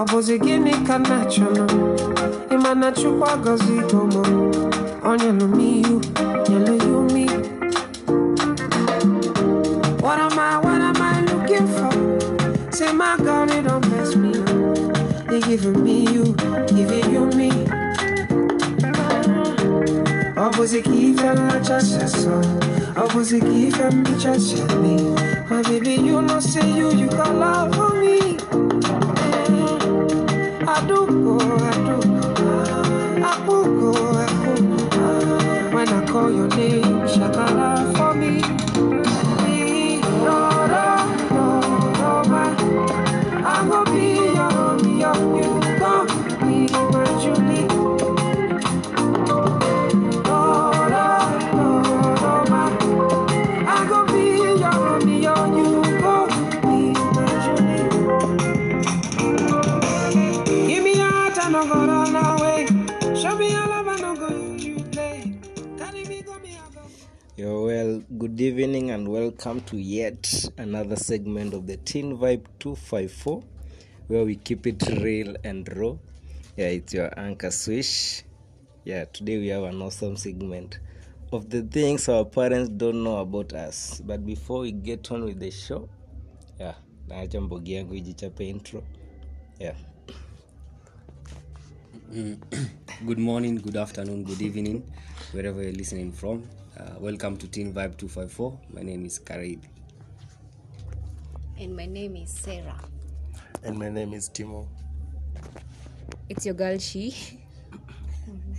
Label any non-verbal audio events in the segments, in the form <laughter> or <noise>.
ọ bụzi gịnị ka m na-achọnụ ịma na chukwu ihu nyelu ya umi What am I, what am I looking for? Say my God, it don't mess me up. They giving me Ọ bụzi ka ife nlachasị sọ Ọ bụzi ka ife mbichasị me My baby, you know say you, you got love for me Aduko, aduko Apuko, apuko When I call your name, shakara for me evening and welcome to yet another segment of the Teen Vibe 254 where we keep it real and raw. Yeah, it's your anchor Swish. Yeah, today we have an awesome segment of the things our parents don't know about us. But before we get on with the show, yeah, naacha mbogi yangu ijichape intro. Yeah. <coughs> good morning, good afternoon, good evening, wherever you're listening from. Uh, welcome to Teen Vibe 254. My name is Karid. And my name is Sarah. And my name is Timo. It's your girl she.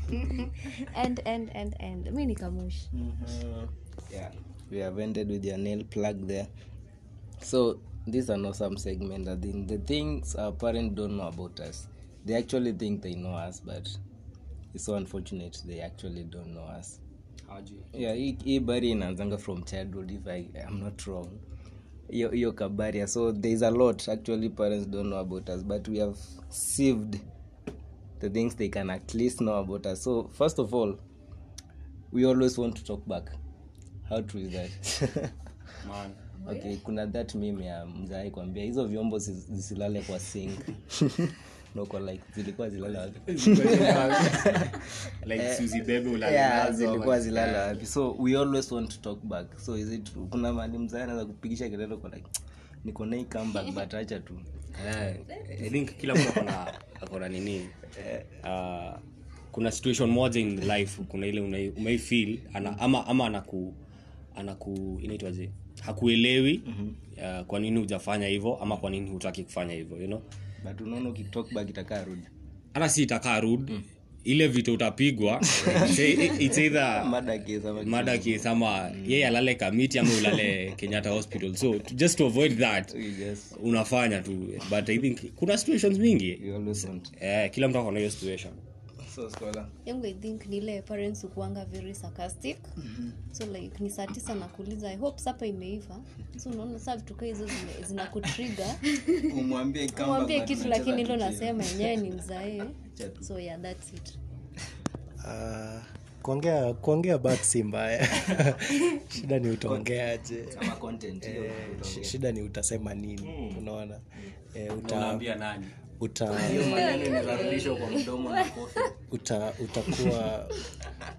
<laughs> And and and and mi ni Kamush. yeah we have ended with your nail plug there so this is an awesome segment i think the things our parents don't know about us they actually think they know us but it's so unfortunate they actually don't know us yeah hii hii bari inaanzanga from childhood if i am not wrong. Hiyo kabaria so thereis a lot. Actually parents don't know about us but we have saved the things they can at least know about us. So first of all we always want to talk back. How true is that? <laughs> Man. okay kuna that mimi ya mzai kwambia hizo vyombo zisilale kwa sink <laughs> noko like zilikuwa zilala wapi? <laughs> <laughs> Like Suzy ulale yeah, nazo, zilikuwa ama- wapi? So we always want to talk back. So is it true kuna mali mzai anaweza kupigisha kelele kwa like niko na comeback but acha tu. Eh, I think kila mtu akona akona nini? Uh, kuna situation moja in life kuna ile umeifeel ana, ama ama anaku anaku inaitwaje hakuelewi uh, kwa nini hujafanya hivyo ama kwa nini hutaki kufanya hivyo you know but unaona ukitalk back itakaa rudi hata si itakaa rud ile vita utapigwa it's- either <laughs> mada case ama yeye alale kamiti ama ulale <laughs> kenyatta hospital. So to, just to avoid that yes. unafanya tu. But i think kuna situations mingi. Eh, kila mtu akona hiyo situation so scholar. Yangu i think ni ile parents ukuanga very sarcastic. So like ni saa tisa nakuuliza i hope sapa imeiva. So unaona saa vitu kaa hizo zime- zinakutriga <laughs> umwambie kitu lakini ilo nasema yenyewe ni mzae. <laughs> So yeah that's it. Uh, kuongea kuongea back si mbaya. <laughs> Shida ni utaongeaje? Kama content hiyo Sh- shida ni utasema nini unaona? Eh, uta, unaambia uta, uta utakuwa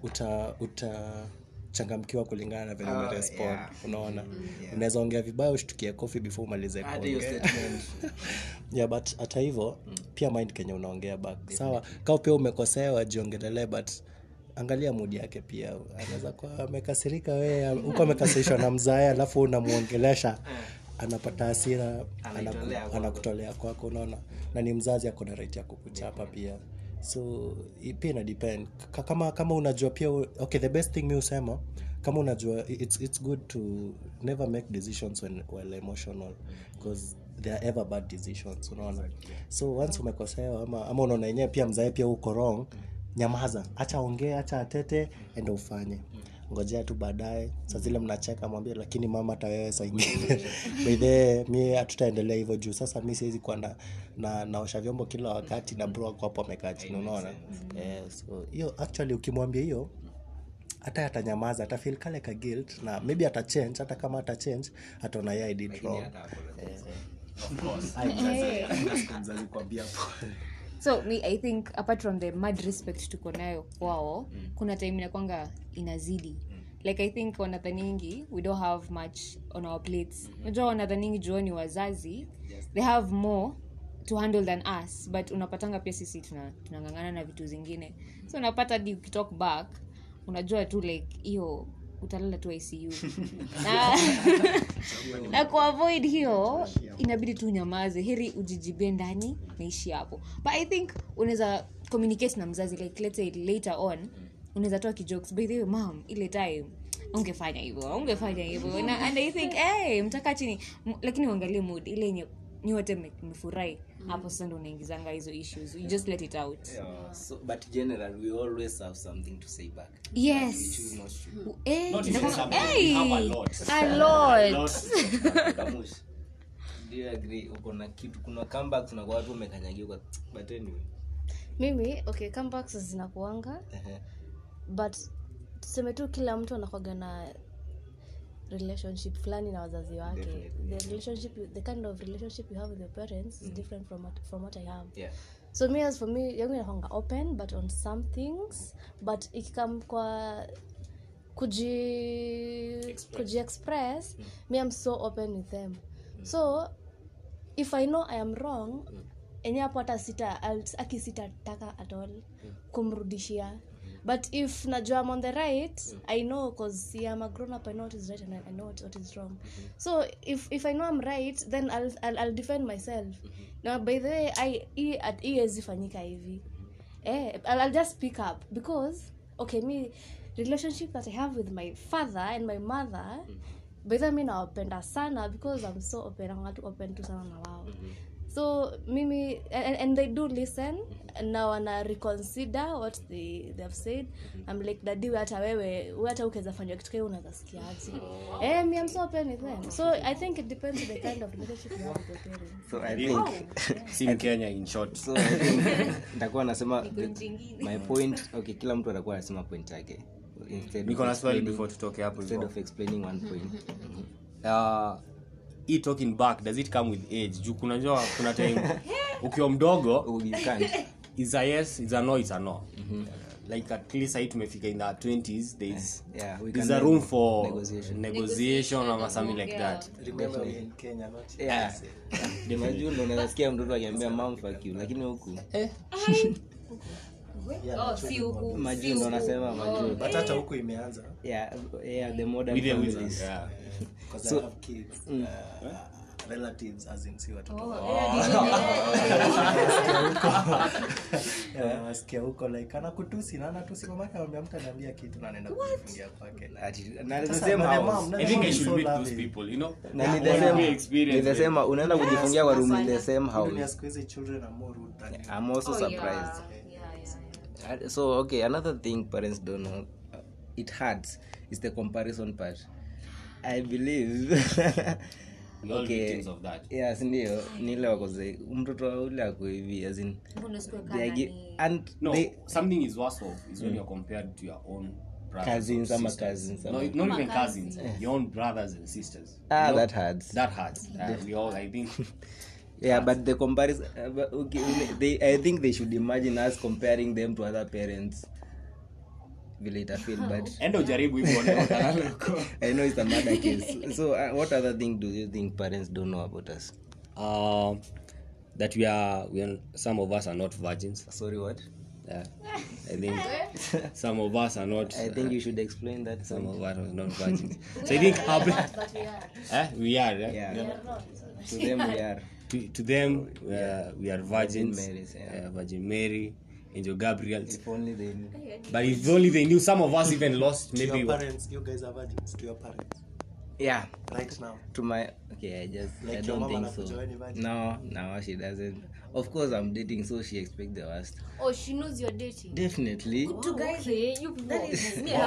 uta utachangamkiwa kulingana na venye umerespond. oh, yeah. unaona? Unaweza ongea vibaya ushtukie kofi before umalize <laughs> yeah but hata hivyo pia mind kenye unaongea back. Sawa kaa pia umekosea wajiongelelee but angalia mudi yake pia. Anaweza kuwa amekasirika wee huko amekasirishwa na mzae alafu unamwongelesha <laughs> anapata hasira anaku- anakutolea kwako unaona? Na ni mzazi ako na right ya kukuchapa pia. So pia ina depend. Kama kama unajua pia okay the best thing mi husema kama unajua it's, it's good to never make decisions when well emotional because there are ever bad decisions unaona? So once umekosewa ama, ama unaona yenyewe pia mzae pia uko wrong nyamaza. Acha ongee acha atete endo ufanye ngojea tu baadaye. Saa zile mnacheka mwambie lakini mama hata wewe saa ingine. <laughs> Mi hatutaendelea hivyo juu. Sasa mi siwezi kuwa na, na naosha vyombo kila wakati na bro ako hapo amekaa chini unaona? Eh, so hiyo actually ukimwambia hiyo hata atanyamaza atafil kale ka guilt na maybe atachange hata kama atachange ataona ye i did wrong. mzazi. <laughs> Kwambia so me i think apart from the mad respect tuko nayo kwao kuna time inakwanga inazidi. Like i think wanadhaningi we don't have much on our plates. Najua wanadhaningi juo ni wazazi they have more to handle than us but unapatanga pia sisi tuna- tunang'ang'ana na vitu zingine. So unapata di ukitalk back unajua tu like hiyo utalala tu icu <laughs> na, <laughs> na kuavoid hiyo inabidi tu unyamaze heri ujijibie ndani naishi hapo. But i think unaweza communicate na mzazi like let's say later on unaweza toa kijokes by the way mam ile time ungefanya hivyo ungefanya hivyo. And i think <laughs> hey, mtaka chini lakini uangalie mood ile yenye nyote mme- mmefurahi hapo sasa ndo unaingizanga hizo issues you just let it out. Yeah, so, but general we always have something to say back. Yes. Choose not to. Eh, Not even something, hey, we have a lot. a lot. <laughs> Do you agree? Uko na kitu kuna comebacks na kwa watu umekanyagiwa but anyway. Mimi okay comebacks zinakuanga. But tuseme tu kila mtu anakwaga na relationship fulani na wazazi wake. The relationship the kind of relationship you have with your parents is different from what, from what i have. Yeah. So me as for me yangu inakwanga open but on some things. But ikikam kwa kuji kuji express me i'm so open with them. So if i know i am wrong enye hapo hata sita I'll- aki sitataka at all kumrudishia. But if najua I'm on the right i know because yeah, i'm a grown up i know what is right and i know what, what is wrong. So if if i know i'm right then i'll, I'll, I'll defend myself. Now by the way i at hii fanyika hivi eh, I'll, I'll just speak up because okay me relationship that i have with my father and my mother by the mi nawapenda sana because i'm so open I'm open tu sana na wao so mimi and, and they do listen. Na wana reconsider what they, they have said i'm like dadi we hata wewe we hata ukiweza fanywa kitu kai unaweza sikiaje? Eh me i'm so open with them. So i think it depends on the kind of relationship you have with your parents. So i think <laughs> si mkenya in short. So I think <laughs> nitakuwa nasema my point okay kila mtu atakuwa anasema point yake instead niko na swali before tutoke hapo instead of explaining one point. <laughs> Uh, hii talking back does it come with age? Juu kunajua kuna time <laughs> ukiwa mdogo is a yes is a no is a no. Like at least hii tumefika in the 20s there's yeah there's a room for negotiation. negotiation or something like yeah. that. remember we're in kenya not yeah. Unajua <laughs> ndo unaweza mtoto akiambia mam fuck you lakini huku oh, si huku majuu ndo anasema majuu but hata huku imeanza. Yeah yeah the modern with families. yeah. Because So- I have kids uh, relatives as in si watoto <laughs> huko like anakutusi na anatusi mamake amwambia mtu anaambia kitu na anaenda kwake. Same unaenda kujifungia kwa room in the same house. i'm also surprised Uh, so okay another thing parents don't know uh, it hurts is the comparison part. I believe <laughs> okay. victims of that. yes ndio. Nile wakoze mtoto ule ako hivi as in mbona sikuwe they are gi- kana and no they something is worse off is when you're compared to your own Cousins ama cousins no, not even cousins. your own brothers and sisters. Ah You know, that hurts. That hurts. Uh, we all i think <laughs> yeah but the comparison uh, but okay they i think they should imagine us comparing them to other parents. Vile itafeel <laughs> but enda ujaribu hivyo <laughs> i know it's a murder case. So uh, what other thing do you think parents don't know about us? Uh, that we are, we are some of us are not virgins. Sorry what? Yeah. <laughs> i think some of us are not i think uh, you should explain that some of us are not virgins. So i think our, eh, we are eh? yeah. Yeah. We are not, so to them we are to, to them we are, we are virgins. Virgin Marys, yeah. uh, virgin mary angel gabriel. If only they knew. but if only they knew some of us even lost To maybe your parents, you guys are virgins to your parents. Yeah. Right now. to my okay i just Like i don't think so. no no she doesn't of course i'm dating so she expect the worst. Oh she knows you're dating? Definitely. Two guys, Okay, you that is me, I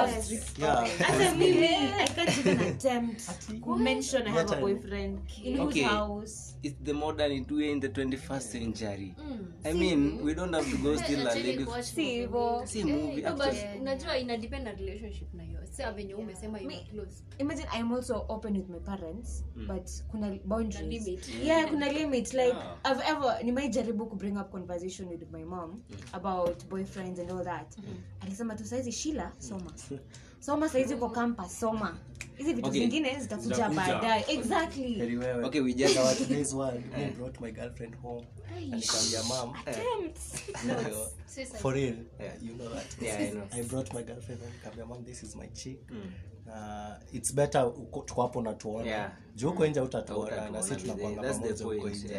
Yeah. hata mimi i can't even attempt <laughs> to mention i have a boyfriend in Okay. whose house. It's the modern it we in the 21st century. Mm. i mean we don't have to go still a lady see movie hivyo. see Eh, movie yeah, but unajua ina depend na relationship na hiyo. Sasa venye umesema you close. imagine i'm also open with my parents mm. but kuna boundaries. limit. yeah kuna limit. Like ah. i've ever nimaijaribu ku bring up conversation with my mom about boyfriends and all that. Alisema tu saizi shila soma. Soma saizi uko campus soma. Hizi vitu Okay. zingine zitakuja baadaye. Exactly. Okay, we just- Our today's one me brought my girlfriend home. Na nikaambia, "Mom, for real, you know that. Yeah, I know. I brought my girlfriend home, nikaambia, "Mom, this is my chick." Uh, it's better uko- tuko hapo natuona Yeah. juu huko nje utatuona na Hautatuona si tunakuanga vile. That's the pamoja huko nje.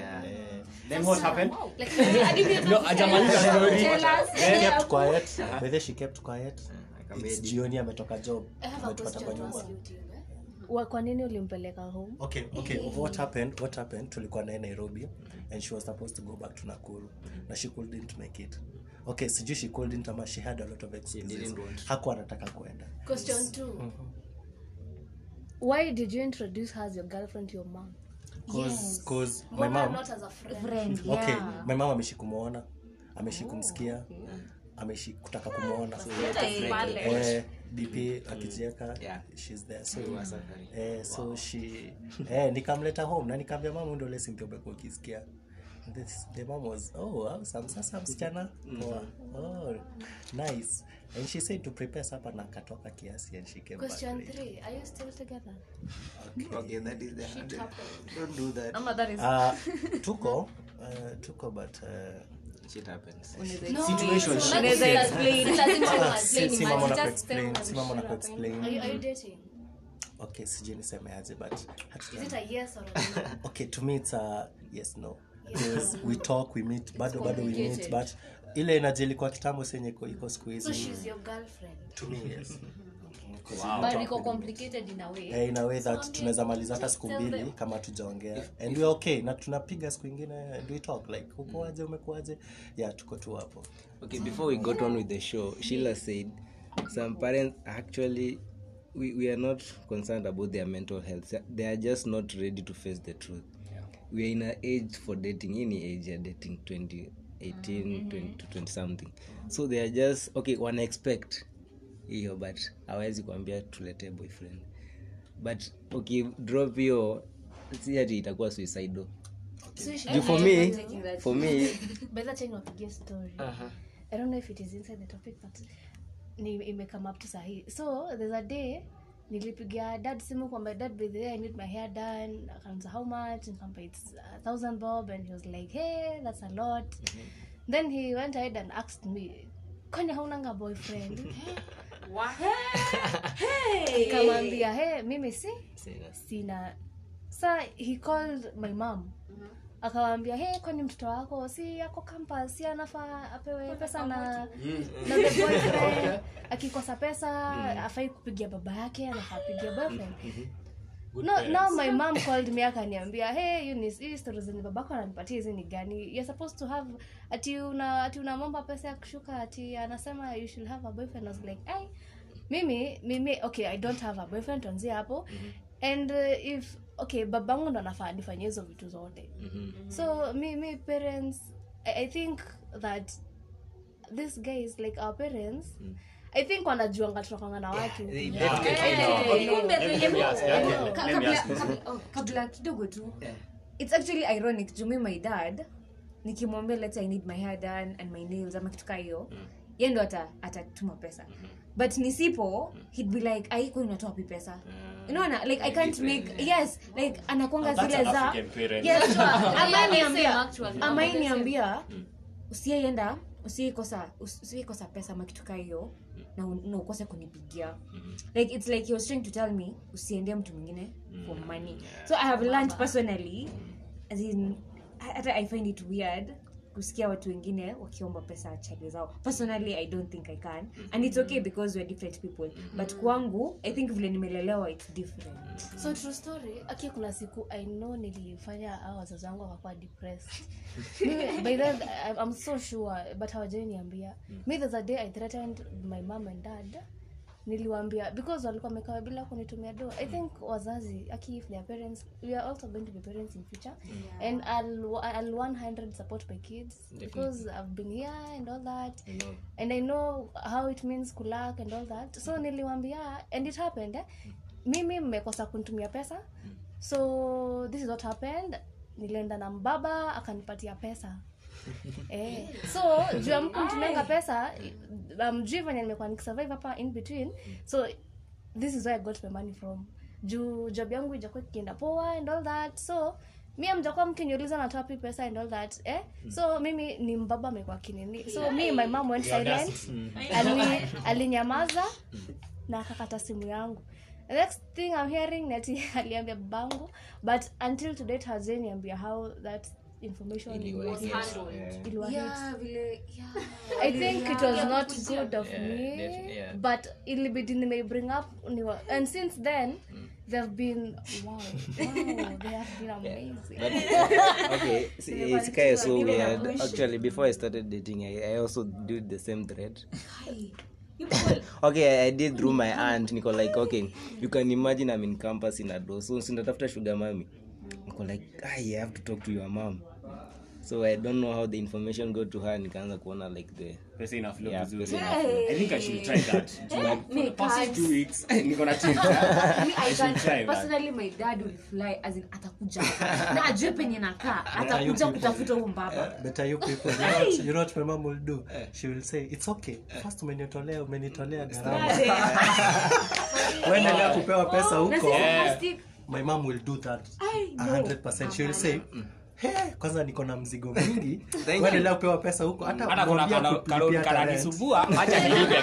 Then what happened? <laughs> no hajamaliza story kept quiet. By she kept quiet. It's jioni ametoka job. I ametupata kwa nyumba. Kwa nini ulimpeleka home? Okay okay. What happened what happened tulikuwa naye nairobi and she was supposed to go back to nakuru na she couldn't make it. Okay sijui she couldn't ama she had a lot of excuses. hakuwa anataka kwenda. Question two why did you introduce her as your girlfriend to your mom? Cause cause my mom not as a friend. Friend okay my mom ameshi kumwona ameshi kumsikia ameshi kutaka kumwona eh, dp akijieka Yeah. she's there so mm. eh, so she eh, nikamleta home na nikaambia mama ndo lesi mpya umekuwa ukisikia This- the mom was oh awesome sasa msichana. Poa oh nice. And she said to prepare supper na akatoka kiasi and she came question back three are you still together? Okay. That is the don't do that. Ama that is uh, <laughs> tuko uh, tuko but uh, shit happens. Situation unaweza explain si si na kuexplain them na kuexplain are you, are you dating okay sijui nisemeaje but is it a yes or a no? <laughs> Okay to me it's a yes no because we <laughs> talk we meet bado bado we meet but ile energy ilikuwa kitambo senye iko siku so hizi she's your girlfriend. To me yes. <laughs> But iko complicated in a way. Eh, in a way that tunaweza maliza hata siku mbili kama tujaongea. And weare okay. Na tunapiga siku ingine and we talk? Like ukoaje umekuaje? Yeah tuko tu hapo. Okay before we got on with the show sheila said some parents actually we, we are not concerned about their mental health. They are just not ready to face the truth we are in an age for dating. Any age ya dating 20 18 20 to 20 something. So they are just okay wana expect hiyo but hawezi kuambia tuletee boyfriend. But ukidrop hiyo si ati itakuwa suicidal. For me for me <laughs> by that time wapigie story. I don't know if it is inside the topic but ni imekame up to sahi. So there's a day nilipigia dad simu kwamba dad by the way i need my hair done. Akaanza how much? Nikampa it's a thousand bob and he was like hey that's a lot. Then he went ahead and asked me kwani haunanga boyfriend? <laughs> Nikamwambia hey mimi si sina. Sa he called my mom akawambia hey kwani mtoto wako si yako campus? Si anafaa apewe pesa na na the boyfriend? <laughs> Akikosa pesa afai kupigia baba yake anafaa pigia boyfriend. No, now my mom called me akaniambia hey Eunice, hii story zenye babako ananipatia hizi ni gani? You're supposed to have ati una ati unamomba pesa ya kushuka ati anasema you should have a boyfriend. I was like ai mimi mimi okay i don't have a boyfriend tuanzie hapo. And uh, if okay babangu ndo anafaa nifanye hizo vitu zote. So mi, mi parents I, i think that this guy is like our parents. I think wanajuanga tunakanga na watu. They Kumbe Let me ask, venye- yeah, Ka- let me kabla- ask this. kabla- oh, kabla kidogo tu. It's actually ironic jumi my dad nikimwambia let i need my hair done and my nails ama kitu kaa hiyo ye ndo ata- atatuma pesa. But nisipo he'd be like aiko inatoa pi pesa unaona like i can't make yes like anakwanga zile za African parent. yes. <laughs> Ama niambia actually. ama niambia usiaienda usiikosa usiikosa pesa ama kitu kaa hiyo na na ukose kunipigia. Like it's like he was trying to tell me usiendee mtu mwingine for money. so i have learned personally as in hata i find it weird kusikia watu wengine wakiomba pesa chali zao. Personally i don't think i can. And it's okay because weare different people. But kwangu i think vile nimelelewa it's different. So true story. Aki kuna siku i know nilifanya a wazazi wangu wakakuwa depressed. <laughs> By then I- i'm so sure but hawajai niambia. Me there's a day i threatened my mom and dad niliwaambia because walikuwa wamekaa bila kunitumia do i think wazazi aki if their parents we are also going to be parents in future. And I'll, I'll 100 support my kids because i've been here and all that. And i know how it means kulak and all that. So niliwambia and it happened. Eh? mimi mmekosa kunitumia pesa. So this is what happened. Nilienda na mbaba akanipatia pesa eh, so juu ya mkunitumianga pesa mjui venye nimekuwa nikisurvive hapa in between so this is where i got my money from. Juu job yangu ijakuwa ikienda poa and all that so mi amjakuwa mkiniuliza natoa pi pesa and all that eh? so mimi ni mbaba amekuwa kinini. So mi my mom went silent. <laughs> Ali, alinyamaza na akakata simu yangu. The next thing i'm hearing nati <laughs> aliambia babangu but until today date how that information was yes, handled. yeah. It was yeah vile yeah. I think it was not good of Yeah, me yeah. but ilibidi nimei bring up niwa, and since then they've been wow, wow they have been <laughs> amazing. <laughs> Okay see, it's kind of so weird actually before i started dating i, I also did the same thread. <laughs> Okay I, i did through my aunt niko like okay you can imagine i'm in campus in ado so sinatafuta sugar mami niko like i have to talk to your mom so i don't know how the information got to her nikaanza kuona like the pesa ina flow vizuri. pesa i think i should try that. <laughs> Like, for the past two weeks <laughs> niko na <laughs> twitter Me, I should try that. Personally, my dad will fly as in atakuja. Na ajue penye nakaa. Atakuja kutafuta huo mbaba. Better you people. You know, what, you know what my mom will do? She will say it's okay. First umenitolea umenitolea gharama. uendelea kupewa pesa huko. my mom will do that 100% she will say Hey, kwanza niko na mzigo mingi. <laughs> You. kupewa pesa huko hata hata kuna <laughs> mwambie kana- akulipia karoli hata rent. kananisumbua hacha nilipe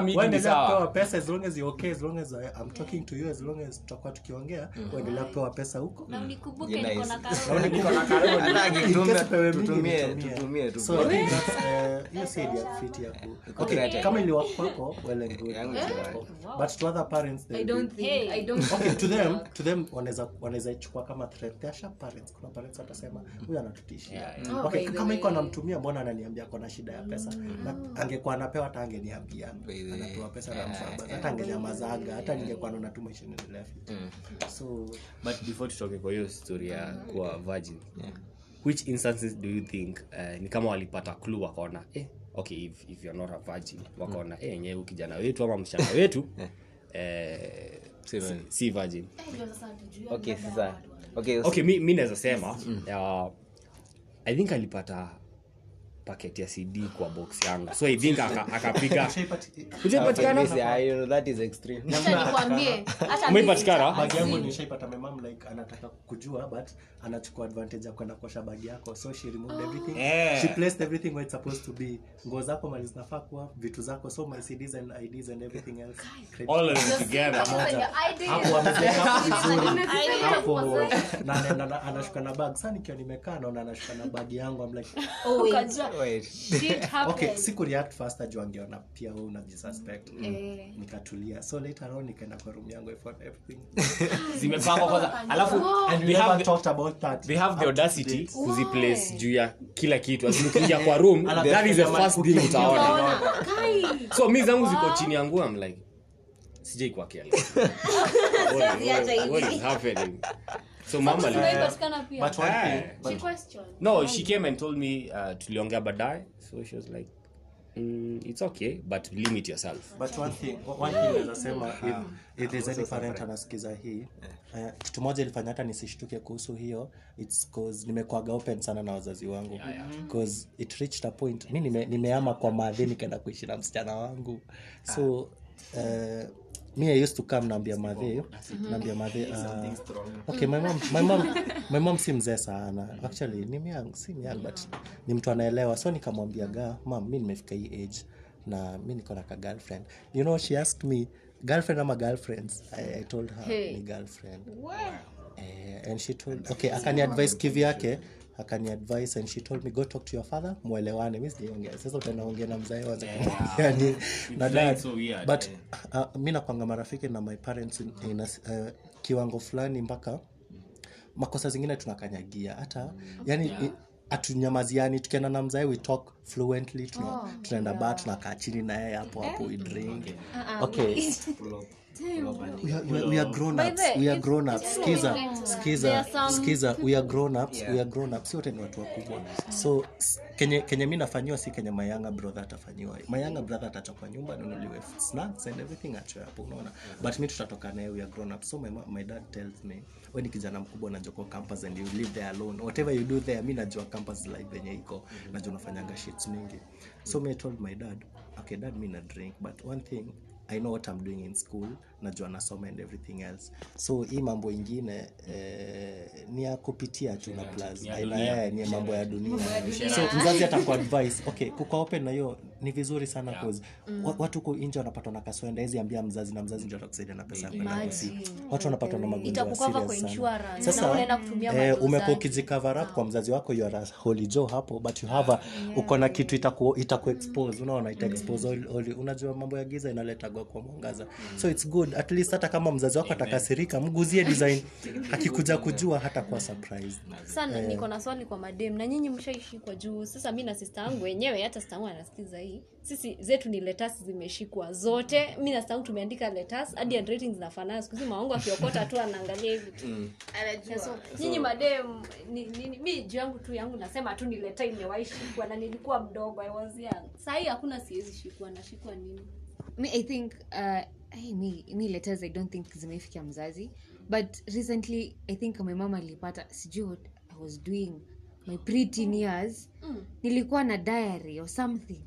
ni uendelea sawa. kupewa pesa as long as you're okay as long as I'm talking to you as long as tutakuwa tukiongea uendelea kupewa pesa huko. Uh, hiyo si idea fit ya ku- Okay, creative. kama iliwa well and good. But to other parents I don't think I don't okay to them to them wanaweza wanaweza ichukua kama threat. They are sharp parents. Kuna parents atasema huyu anatutishia. Oh, okay kama iko anamtumia mbona ananiambia kona shida ya pesa? Na angekuwa anapewa hata angeniambia. Anapewa pesa na yeah, hata angenyamazanga hata ningekuwa naona tu maisha inaendelea so but before tutoke kwa hiyo story ya kuwa virgin which instances do you think uh, ni kama walipata clue wakaona eh, okay if, if you're not a virgin wakaona eh, yenyewe kijana wetu ama msichana wetu <laughs> eh, Si si, virgin. okay sasa. okay okay mi, mi naweza sema uh, i think alipata paket ya cd kwa box yangu. So ivinga akapiga. Ujaipatikana Yes, yeah, you know, that is extreme. Acha nikwambie <laughs> hata umeipatikana bagi yangu nishaipata. My mom like anataka kujua but anachukua advantage ya kwenda kuosha bagi yako. So she removed everything. She placed everything where it's supposed to be. Nguo zako mali zinafaa kuwa vitu zako so my cds and ids and everything else. All of them together hapo hapo na anashuka na bag. Sasa nikiwa nimekaa naona anashuka na bag yangu. I'm like Wait. <laughs> okay siku react faster juu angeona pia wewe unajisuspect nikatulia. So later on nikaenda kwa room yangu I everything. <laughs> Zimepangwa kwanza. Alafu and we we have the, talked about that. they have the audacity kuziplace juu ya kila kitu. As kwa room <laughs> that is the first thing utaona. So mi zangu ziko chini yangu am like sijai kwa careless. What is- what is happening so mama but one yeah. thing but no she came and told me uh, tuliongea baadaye. So she was like mm, it's okay but limit yourself. But one thing one thing naweza sema <gasps> if, if there's any parent anasikiza hii uh, kitu moja ilifanya hata nisishtuke kuhusu hiyo its cause nimekuaga open sana na wazazi wangu. Cause it reached a point mi nime, nimeama kwa madhi nikaenda kuishi na msichana wangu. So uh, mi i used to come naambia madhi naambia madhi uh, okay my mom, my mom, <laughs> my mom si mzee sana. Actually ni myang si myang but ni mtu anaelewa. So nikamwambia ga mam mi nimefika hii age na mi niko na ka girlfriend. You know she asked me girlfriend ama girlfriends? I, I told her Hey. ni girlfriend. Uh, and she told okay akani advice kivi yake akani advice and she told me go talk to your father mwelewane. Mi sijaongea. Sasa utanaongea na mzae waza <laughs> yani na dad so weird, but uh, mi nakwanga marafiki na my parents in, in a, uh, kiwango fulani mpaka makosa zingine tunakanyagia. Hata yani i- hatunyamaziani tukienda na mzae we talk fluently tuna, tunaenda ba tunakaa chini naye yeye hapo hapo we drink. Okay <laughs> we are, we are, we are grown ups. the- we are grown ups. Skiza skiza skiza. We are grown ups. We are grown ups. Wote ni watu wakubwa. So kenye kenye mi nafanyiwa si kenye mayanga younger brother atafanyiwa. Mayanga younger brother atachokwa nyumba nunuliwe snacks and everything achwe hapo unaona? But mi tutatoka naye we are grown ups. So my, ma- my dad tells me we ni kijana mkubwa najua kwa campus and you live there alone. Whatever you do there mi najua campus life venye iko. Najua unafanyaga shits mingi. So me told my dad okay dad mi na drink. But one thing i know what i'm doing in school najua nasoma and everything else. So hii mambo ingine eh, ni ya kupitia tu na plus. ni mambo ya dunia. So mzazi atakuadvise okay kuka open na hiyo ni vizuri sana cause mm. watu huko nje wanapatwa na kaswenda. Hizi ambia mzazi na mzazi ndio atakusaidia na pesa kwenda watu wanapatwa na magonjwa serious sana. sasa eh, umekuwa ukijicover up kwa mzazi wako you are a holy joe hapo but you have a uko na kitu itaku itaku expose. Unaona ita expose all, unajua mambo ya giza inaletagwa kwa mwangaza. So it's good at least hata kama mzazi wako atakasirika mguzie design. <laughs> Akikuja kujua hata kwa surprise. Sana niko na swali kwa madem na nyinyi mshaishikwa juu. Sasa mi na sista yangu wenyewe hata sista yangu anasikiza hii. Sisi zetu ni letas zimeshikwa zote. Mi na sista yangu tumeandika letas hadi handwriting zinafanana. Siku hizi mawangu akiokota tu anaangalia hivi tu. Yeah, so, nyinyi madem ni, ni, ni, mi juu yangu tu yangu nasema tu ni leta imewaishikwa na nilikuwa mdogo I was young. Sahii hakuna siwezi shikwa nashikwa nini? Mi i think uh, hey, me, me letters i don't think zimefikia mzazi. But recently i think my mama alipata sijui what i was doing my preteen years. Nilikuwa na diary or something.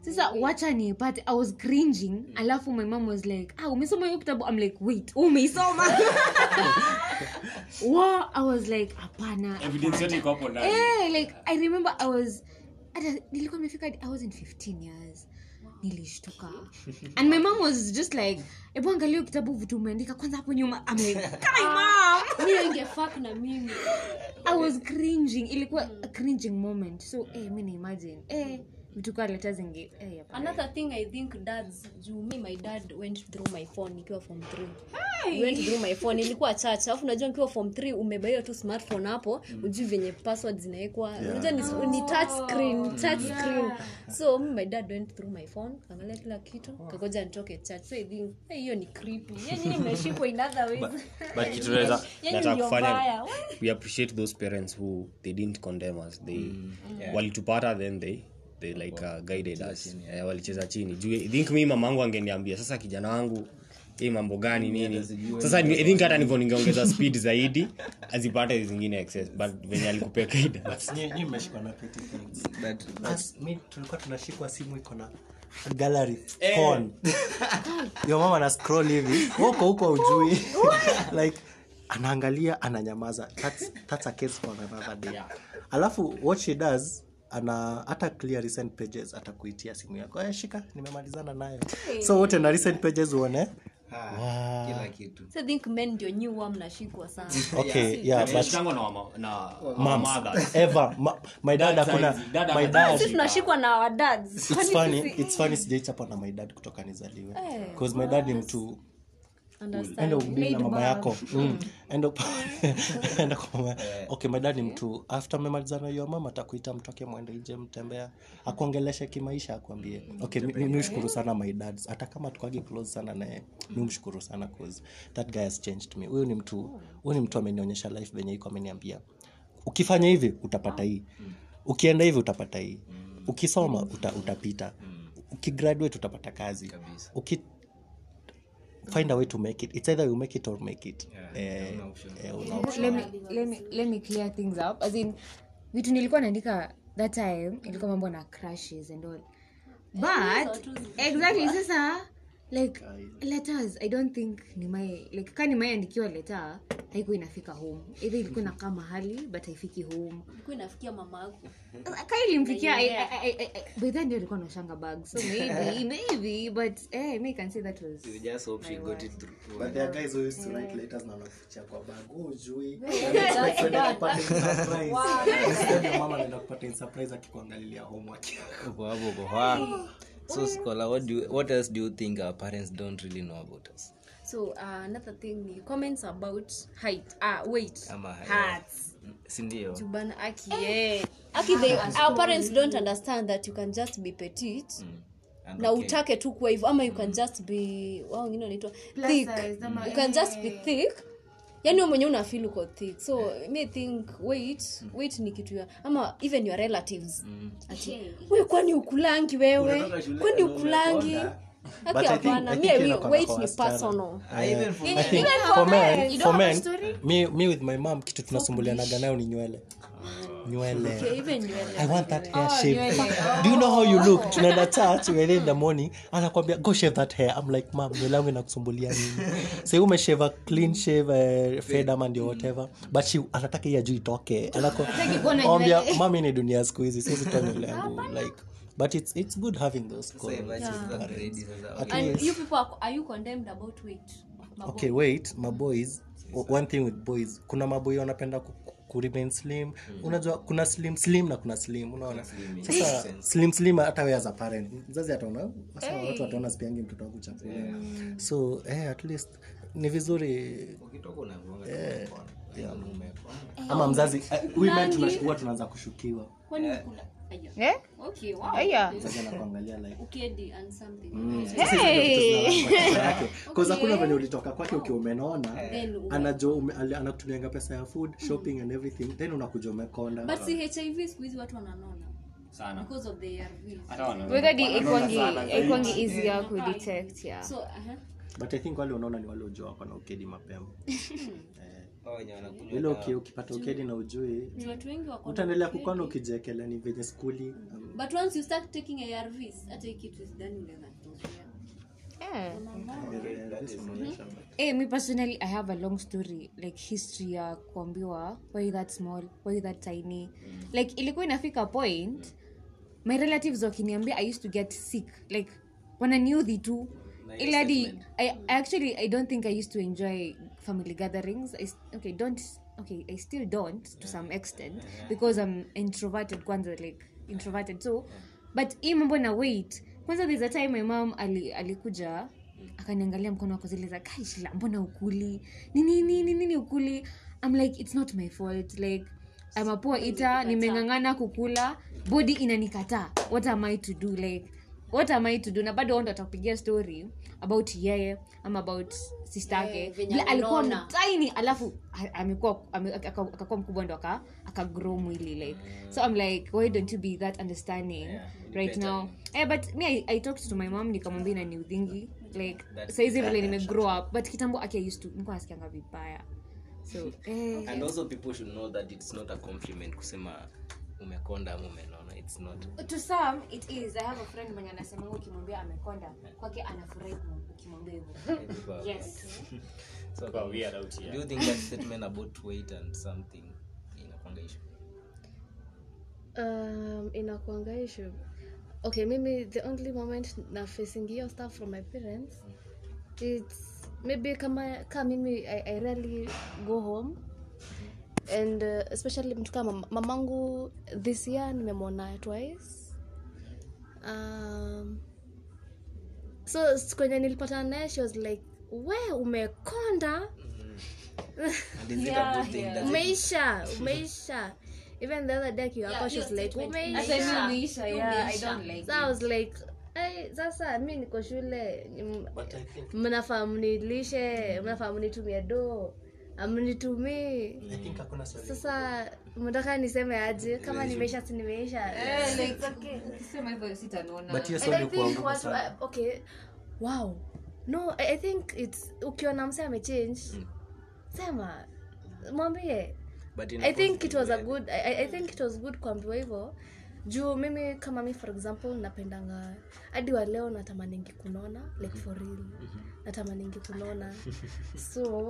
Sasa wacha niipate i was cringing alafu my mom was like ah umesoma hiyo kitabu? I'm like wait umeisoma? <laughs> Wa i was like hapana Eh, like i remember i was nilikuwa imefika i wasn't 15 years nilishtuka. <laughs> And my mom was just like hebu angalia kitabu vitu umeandika kwanza hapo nyuma. I'm like, "Kai, mom!" mi ingefak na mimi. I was cringing. Ilikuwa a cringing moment. So eh, mi naimagine eh, vitu kaa leta zingi eh, another thing i think dads juu me my dad went through my phone nikiwa form 3 went through my phone ilikuwa chacha alafu unajua nikiwa form 3 umebaia tu smartphone hapo ujui venye password zinawekwa unajua ni, ni touch screen touch screen. So me my dad went through my phone kangalia kila kitu. Kagoja nitoke church. So i think hey, hiyo ni creepy. <laughs> Yani nimeshikwa in other ways. But <laughs> kitu naweza nataka kufanya we appreciate those parents who they didn't condemn us. They walitupata then they they like uh, guided us. eh, walicheza chini. Juu i think mi mama yangu angeniambia sasa kijana wangu hii mambo gani nini? sasa i think hata nivyo ningeongeza <laughs> speed zaidi azipate zingine excess but venye alikupea <laughs> guidance. Nyi- nyi mmeshikwa na petty things. But- As- mi tulikuwa tunashikwa simu iko na gallery porn. <laughs> Your mama scroll hivi. Huko huko ujui like anaangalia ananyamaza. That's, that's a case for another day. Alafu what she does ana hata clear recent pages atakuitia simu yako. Eh, shika nimemalizana nayo. So wote na recent pages uone. Ah, kila kitu. So i think men ndio nyi huwa mnashikwa sana. <laughs> Okay yeah but na wama- na mothers. ever ma, my dad Dad hakuna my dad sisi tunashikwa na our dads. It's funny it's funny sijaichapwa na my dad kutoka nizaliwe. Because my dad ni mtu enda ubili na mama yako. Mm. <laughs> <laughs> enda kwa mama okay my dad ni mtu after memalizana hiyo mama atakuita mtoke mwende nje mtembea akuongeleshe kimaisha akuambie okay mi- mshukuru sana my dad hata kama tukagi close sana naye mi mshukuru sana cause that guy has changed me. Huyu ni mtu huyu ni mtu amenionyesha life venye iko ameniambia ukifanya hivi utapata hii. Ukienda hivi utapata hii. Ukisoma uta, utapita. Ukigraduate utapata kazi. Uki find a way to make it. It's either you make it or make it. Una option. let me, let me, let me clear things up. As in vitu nilikuwa naandika that time ilikuwa mambo na crashes and all. But exactly sasa like letters i don't think nimai like ka nimaiandikiwa leta haikuwa inafika home either ilikuwa inakaa mahali but haifiki home inafikia mama ka ilimfikia I- I- I- I- I- by then ndio alikuwa nashanga bag so maybe <laughs> maybe but eh, me can say that was You just hope she got it through. But there guys who used to write letters na wanakufichia kwa bag. Ujui. Like, tunaenda kupata surprise. <laughs> Instead ya mama anaenda kupata surprise akikuangalilia homework hapo, hapo. <laughs> So scholar, what do you, what else do you think our parents don't really know about us? so uh, another thing ni comments about height uh, weight. Ama sindio Jubana aki yeah. aki they, our parents don't understand that you can just be petite And na okay. utake tu kuwa hivyo ama you can just be wao wengine wanaitwa thick. you can just be thick yani mwenyewe unafeel uko thick. So me think weight wait ni kitu ya ama even your relatives. Ati wewe kwani ukulangi wewe? Kwani ukulangi? Umekonda. But I think- I mi think mi- inakuwa kwa ni personal. Ah, even for I think for men, for men, me, me with my mom kitu tunasumbulianaga nayo ni nywele. Okay, even nywele. I want that hair shape. Do you know how you look? Tunaenda church <laughs> we're in the morning, anakwambia go shave that hair. I'm like, mom, nywele yangu inakusumbulia nini? <laughs> Say umeshave a clean shave uh, fade ama ndio whatever. But she anataka hiyo juu itoke. Anakwambia mami ni dunia siku hizi, siwezi toa nywele <laughs> yangu like but it's it's good having those so At and least- you people are, are you condemned about weight? Okay wait maboys one thing with boys kuna maboi wanapenda ku, ku- slim. Mm. slim unajua kuna slim slim na kuna slim unaona? Sasa slim slim hata wewe as a parent mzazi ataona sasa watu wataona sipiangi mtoto wangu chakula. So eh, at least ni vizuri. Yaani umekona. ama mzazi uh, women tunaanza kushukiwa. Kwani Eh? okay wow. <laughs> Yake. 'Cause hakuna venye ulitoka kwake ukiwa umenona ali- anakutumianga pesa ya food shopping and everything then unakuja umekonda. But si hiv siku hizi watu wananona. Sana. Ikwangi kudetect yeah. so uh-huh. but i think wale unaona ni wale ujua wako na ukedi mapema. Hao <laughs> ile ukipata ukedi na ujui utaendelea kukona ukijekela ni venye skuli um, but once you start taking arvs hata hii kitu isidani unaweza yeah inaonyesha. Eh, me personally i have a long story like history ya kuambiwa why you that small why that tiny. Like ilikuwa inafika point my relatives wakiniambia i used to get sick like wananiudhi tu. Hadi. I, I actually i don't think i used to enjoy family gatherings I, okay don't okay i still don't to some extent because i'm introverted kwanza like introverted so. But hii mambo na wait. Kwanza there's a time my mom ali, alikuja akaniangalia mkono wako zile za kaishila mbona ukuli nini nini nini ukuli i'm like it's not my fault like i'm a poor eater nimeng'ang'ana kukula body inanikataa. What am i to do like what am i to do? Na bado ndo atakupigia story about yeye ama about sister yake Vile alikuwa amenona. alafu amekuwa ame- aka- aka- akakuwa mkubwa ndo aka akagrow mwili like. So i'm like why don't you be that understanding right now? Eh, but me I, i talked to my mom nikamwambia inaniudhingi like saizi vile nimegrow up. But kitambo aki used to nikuwa nasikianga vibaya. So <laughs> eh, and also people should know that it's not a compliment kusema umekonda ama umenona it's not. To some it is. I have a friend mwenye anasemanga ukimwambia amekonda kwake anafurahi ukimwambia hivyo. Yes. <laughs> so Kwa weird out here. do you think that statement about weight and something inakwanga issue? Um, inakuanga issue. Okay mimi the only moment na facing hiyo stuff from my parents it's maybe kama ka mimi I, i rarely go home and uh, especially mtu kama mamangu this year nimemwona twice. Um, so kwenye nilipata nilipatana naye she was like we umekonda? It thing? that umeisha <laughs> umeisha. Even the other day akiwa hapa she was like umeisha. So i was like "Ai, sasa mi niko shule. I mnafaa mnilishe mnafaa mnitumie do amnitumii sasa mtaka niseme aje? Kama nimeisha si nimeisha. Wow. No i, think its ukiona mse amechange sema. Mwambie. But i think it was a good I, I- i think it was good kuambiwa hivyo. Juu mimi kama mi for example napendanga. Hadi wa leo natamaningi kunona like for real. Natamaningi kunona <laughs> so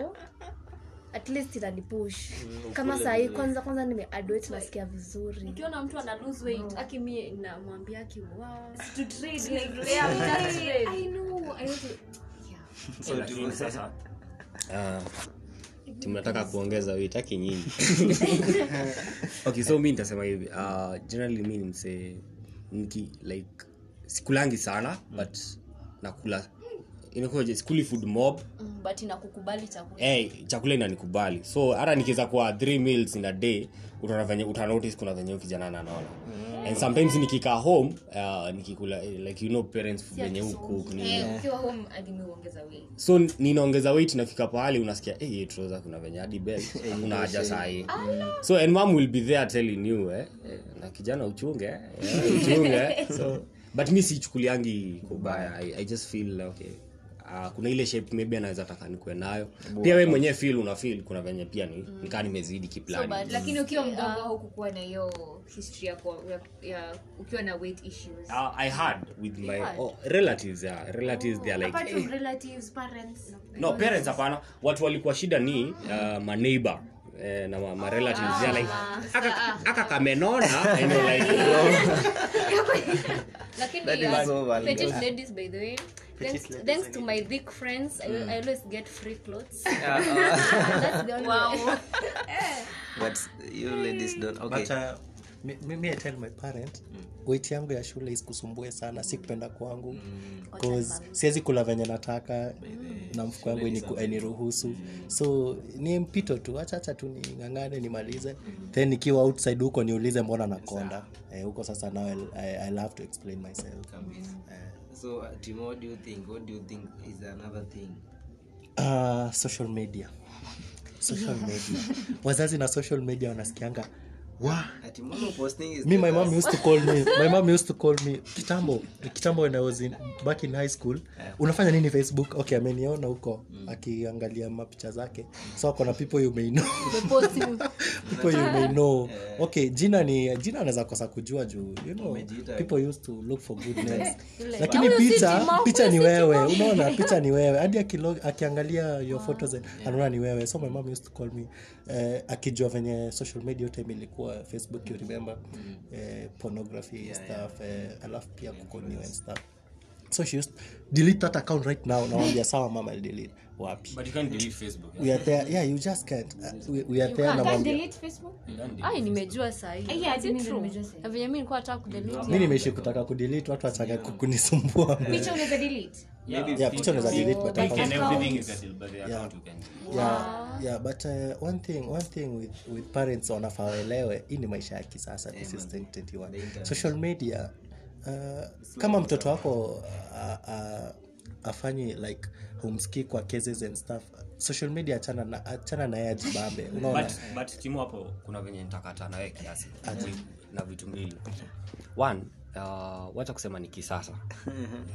at least inanipush kama sahii kwanza kwanza nimeadwet nasikia vizuri. nikiona mtu ana lose weight aki mie namwambia aki wow. to trade like yeah, trade. I know, I want to- <laughs> lakini sasa tunataka kuongeza uitaki nyingi <laughs> okay so mi nitasema hivi uh, generally mi nimse niki like sikulangi sana but nakula inakuwaje sikuli food mob. Mm, but inakukubali chakula. Hey, chakula inanikubali. So hata nikiweza kuwa three meals in a day utaona venye utanotice kuna venye kijana anaona and sometimes nikikaa home uh, nikikula eh, like you know parents venye huku Eh, ukiwa home hadi weight. So ninaongeza weight nafika pahali unasikia hey, hii kuna venye hadi belt <laughs> hakuna haja sahi so and mom will be there telling you eh, eh, na kijana uchunge eh, uchunge. <laughs> So but mi sichukuliangi kubaya. I, i just feel okay Uh, kuna ile shape maybe anaweza taka nikuwe nayo. Pia we mwenyewe feel una feel kuna venye pia ni nikaa nimezidi kiplani So bad. lakini ukiwa mdogo haukukuwa na hiyo history ya, ya, ya ukiwa na weight issues. Uh, i had with my had? oh, relatives yeah, relatives they are like apart from relatives parents. No parents hapana. Watu walikuwa shida ni uh, maneighbor eh, na ma, ma relatives yeah, like aka, aka kamenona and you're like <laughs> lakini That is so valid. fetish ladies by the way. Thanks, thanks to my thick friends I, I always get free clothes. <laughs> That's the only way. <laughs> but you ladies don't okay. But uh, mi- mimi i tell my parent weight yangu ya shule isikusumbue sana si kupenda kwangu. Cause siwezi kula venye nataka na mfuko yangu iniku- mm. so ni mpito tu achacha tu ning'ang'ane nimalize. Then nikiwa outside huko niulize mbona nakonda. Eh, huko sasa now I'll, I- I'll have to explain myself. Eh. so uh, timo what do you think? What do you think is another thing? Uh, social media. Social media. Wazazi na social media wanasikianga me my mom used to call me. <laughs> My mom used to call me. Kitambo kitambo when i was in back in high school unafanya nini facebook? Okay ameniona huko akiangalia mapicha zake. So akona people you may know. <laughs> People you may know. Okay jina ni jina anaweza kosa kujua juu you know. People used to look for good names <laughs> lakini picha picha ni wewe. Unaona picha ni wewe. Hadi akiangalia your photos anaona ni wewe. So my mom used to call me uh, akijua venye social media yote ilikuwa facebook you remember? Eh, pornography stuff eh, alafu pia kuko new and stuff. So she used delete that account right now. Nawambia <laughs> sawa mama delete. Wapi? But you can't delete facebook we are there yeah you just can't. Uh, we, we are there Can't namwambia delete Facebook? ai nimejua sahii. Yeah, mimi ndio nimejua sahi. na venye mi nilikuwa nataka kudelete mi nimeishi kutaka kudelete watu wachaka kunisumbua. Picha unaweza delete? Yeah. Picha unaweza delete but and everything is settled but the account you can yeah, yeah but uh, one thing one thing with, with parents wanafaa waelewe hii ni maisha ya kisasa this is 2021 social media uh, kama mtoto wako uh, uh, afanyi like homeschool kwa cases and stuff social media achana na achana na yeye ajibambe <laughs> unaona? But, but timu hapo kuna venye nitakata nawe kiasi na vitu mbili. One uh, wacha kusema ni kisasa. <laughs>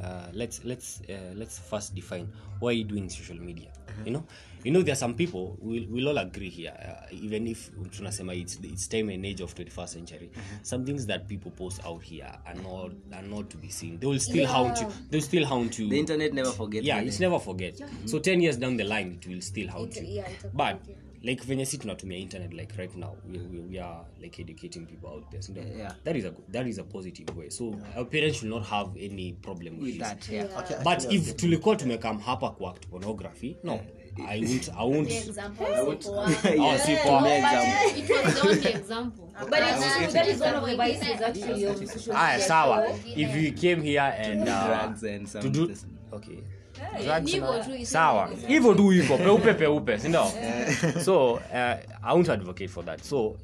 Uh, let's, let's, uh, let's first define why are you doing social media. You know? You know there are some people we'll, we'll all agree here uh, even if tunasema it's, it's time and age of 21st century some things that people post out here are not, are not to be seen. They will still haunt you. They'll still haunt you. The internet never forgets yeah it's never forget. So 10 years down the line it will still haunt you. yeah, but but like venye si tunatumia internet like right now we, we, we are like educating people out there so Yeah. that is a that is a positive way. So our parents should not have any problem with, with this. that yeah. Okay but if tulikuwa tumekam hapa kwa act pornography no. I won't i won't. The example <laughs> oh, yeah. si poa. Tumia example. it was the only example. <laughs> But it's, that is one of the vices actually. Aya sawa. If you came here and uh, drugs and to do okay sawa. Hivyo tu hivyo. Peupe peupe sindo so uh, i won't advocate for that. So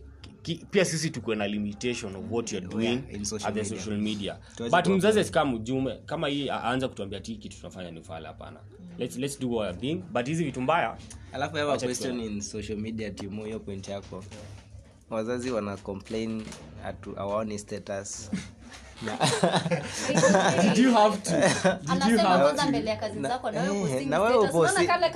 ki, pia sisi tukuwe na limitation of what you're doing Yeah, in social at the media. social media. But mzazi asikaa mjume kama hii aanza kutuambia ti kitu tunafanya ni ufala hapana. Let's, let's do our thing but hizi vitu mbaya alafu have a question in social media timu hiyo point yako. Wazazi wana complain atu awaoni status <laughs> <laughs> <laughs> zako na wewe Eh. Unaona uposti- kale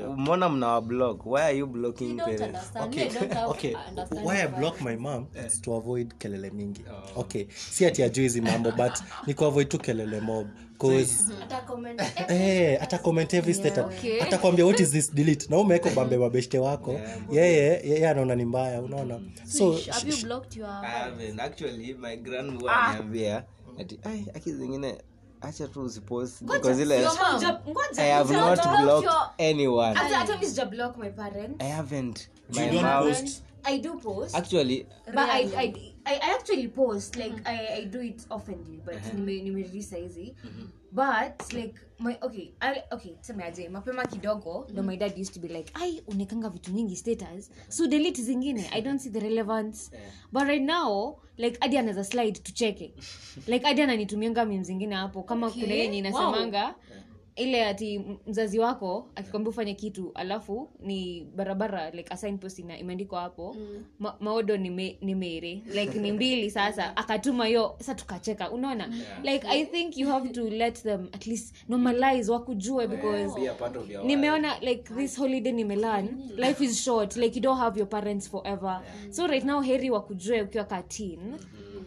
Eh, mbona mna block? Why are you blocking parents okay. Okay. why i block my mom is to avoid kelele mingi. Okay. Si ati ajui hizi mambo but <laughs> ni kuavoid tu kelele mob. Cause <laughs> eh ata comment every status. ata kwambia what is this delete? Na umeweka bambe mabeshte wako. Yeye yeye anaona ni mbaya unaona. So have you blocked your I haven't. actually my grand huwa ananiambia ati ai aki zingine acha tu usipost I I haven't. My don't mom i do actually but I, I, I, I actually post like I, I do it oftenly but nime saizi but like my okay I, okay tumeaje mapema kidogo ndo my dad used to be like ai unekanga vitu nyingi status. So delete zingine i don't see the relevance. But right now like adi anaweza slide tucheke. <laughs> Like adi ananitumianga mim zingine hapo kama kuna yenye inasemanga ile ati mzazi wako akikwambia ufanye kitu alafu ni barabara like ina imeandikwa hapo. Mm. Ma, maodo ni, me, ni mere. Like ni mbili sasa. <laughs> Akatuma hiyo sasa tukacheka. Unaona? Yeah. like i think you have to let them at least normalize wakujue because your nimeona like this holiday nimelan. Life is short. Like you don't have your parents forever. So right now heri wakujue ukiwa katin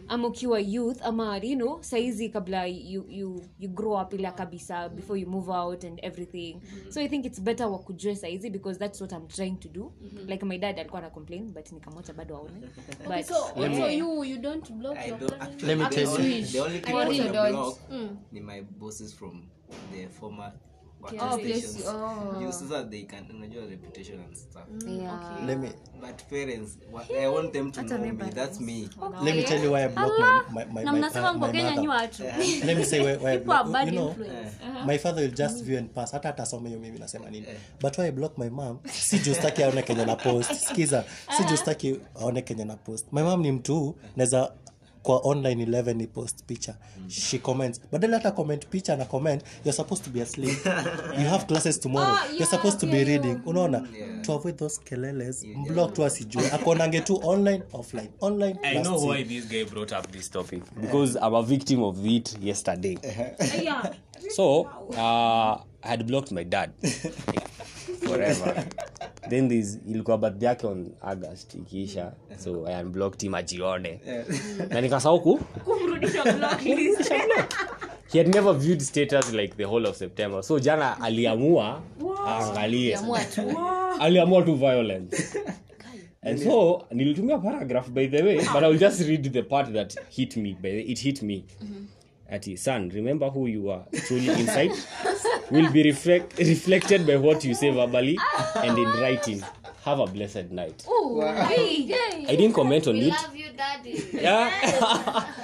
ama ukiwa youth ama you know saizi kabla you, you, you grow up ila kabisa before you move out and everything. So i think it's better wakujue saizi because that's what i'm trying to do. Like my dad alikuwa na complain but nikamwacha bado aone. <laughs> Okay, but so, so you you don't block I your don't actually Let me tell the you. the only people on the don't. block ni my bosses from the former Oh, bless you. Oh. Juu sasa they can unajua reputation and stuff. Yeah. let me but parents what, i want them to know me that's me. let me tell you why i block my my my, my, my, my kenya nyi mother <laughs> let me say why, why I block, you know influence. My father will just view and pass. Hata atasoma hiyo mimi nasema nini. But why i block my mom si juu staki aone kenya na post. Sikiza. Si juu staki aone kenya na post. My mom ni mtu naweza kwa online 11 ni post picha she comments. Badala hata comment picha na comment you're supposed to be asleep. <laughs> You have classes tomorrow. You're supposed to be reading. unaona? To avoid those keleles block tu asijue. Akonange tu online offline. Online I know why this guy brought up this topic. Because I'm a victim of it yesterday. So uh, I had blocked my dad. <laughs> Forever. <laughs> Then this ilikuwa birthday yake on August ikiisha, so I unblocked him ajione. Na nikasahau ku he had never viewed status like the whole of September, so jana aliamua aangalie, aliamua tu. <laughs> Violence. And so nilitumia paragraph by the way but i'll just read the part that hit me by the, it hit me. Ati son remember who you are. Truly inside <laughs> will be reflect, reflected by what you say verbally and in writing. Have a blessed night. I didn't comment on it. yeah. <laughs>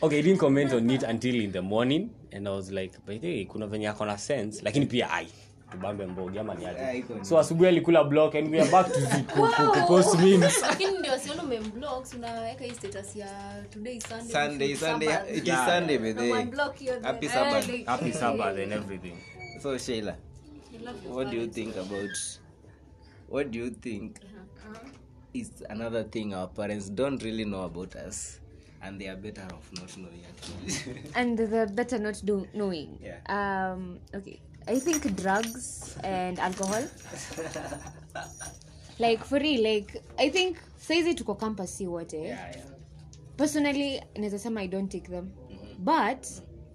Okay i didn't comment on it until in the morning and i was like by the way kuna venye akona sense. Lakini pia ai tubambe mbogi ama ni aje? So asubuhi alikula block and we are back to the ku- post memes. <laughs> Lakini ndio siona umemblock unaweka hii status ya today sunday sunday sunday it is Yeah. sunday with yeah. the happy Eh, sabbath. like- happy sabbath and everything. So sheila what do you think about what do you think is another thing our parents don't really know about us and they are better off not knowing actually. And they're better not do knowing. Yeah. um okay i think drugs and alcohol. Like for real like i think saizi tuko campus si wote. Yeah, yeah. personally naweza sema i don't take them. But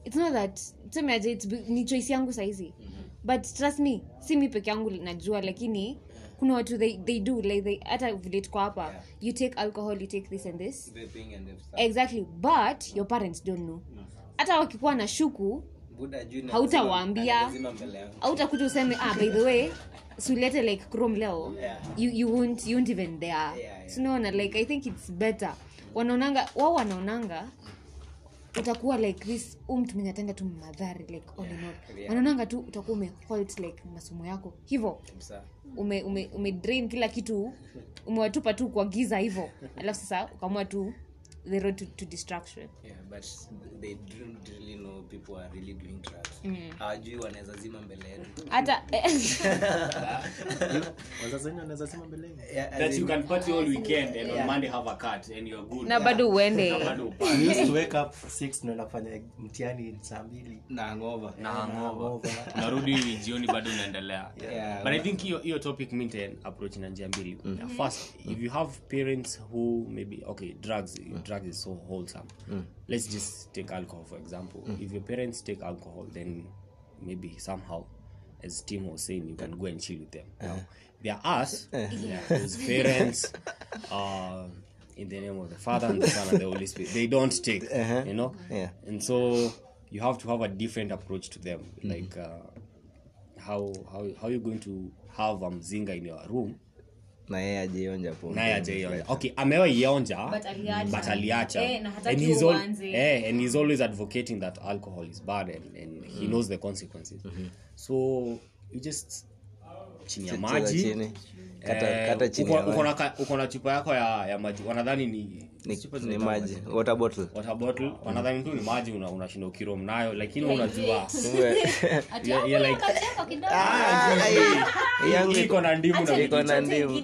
it's not that tuseme aje it's ni choice yangu saizi. But trust me si mi peke yangu najua lakini kuna watu they, they do like they, hata vile tuko hapa you take alcohol you take this and this. Vaping and stuff. exactly. But your parents don't know. Hata wakikuwa na shuku Hautawaambia. hautakuja useme ah by the way sulete like chrome leo Yeah. you, you, won't, you won't even there Yeah, yeah. sinaona like i think it's better wanaonanga wao wanaonanga utakuwa like this huu mtu mwenye atenda tu madhari like all all yeah. wanaonanga tu utakuwa umehalt like masomo yako hivo ume, ume, ume drain kila kitu umewatupa tu kwa giza hivo alafu sasa ukamua tu the road to, to destruction. Yeah, but they didn't really know people are really doing drugs. Hawajui wanaweza zima mbele yetu. Hata <laughs> Yeah, that you can party all weekend and on monday have a cut and you're good. Na bado uende. Na. We used to wake up 6 na nafanya mtihani saa mbili. Na hangover. na hangover unarudi jioni bado unaendelea. Yeah. but i think hiyo hiyo topic mi nita approach na njia mbili. First if you have parents who maybe okay drugs drugs is so wholesome. Let's just take alcohol for example. If your parents take alcohol then maybe somehow as tim was saying you can go and chill with them now there are us. Yeah, whose parents <laughs> uh, in the name of the father and the son and the holy spirit. They don't take you know? Yeah. and so you have to have a different approach to them. Like uh, how how how you going to have a mzinga in your room naye ajaionja okay amewa But aliacha. but aliacha. Eh, na hataki and, he's al- uanze. eh, and he's always advocating that alcohol is bad and, and he knows the consequences. So you just chini ya maji. chini. Kata- kata chini uko- na chupa yako ya, ya maji. Wanadhani ni Ni- maji. water bottle. Water bottle. Wanadhani tu ni maji una- unashinda ukiro mnayo lakini unajua. Iko na ndimu na ndimu. <laughs>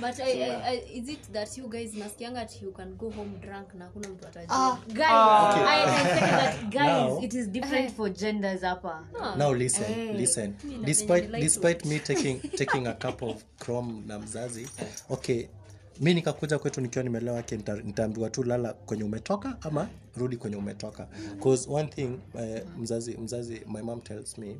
But I, I, I, is it that you guys nasikianga ati you can go home drunk na hakuna mtu atajua? Guys i can say that <laughs> guys Now- it is different for genders hapa. Now listen listen. Despite despite me taking <laughs> taking a cup of chrome na mzazi okay mi nikakuja kwetu nikiwa nimelewa ke nitaambiwa tu lala kwenye umetoka ama rudi kwenye umetoka. One thing uh, mzazi mzazi my mom tells me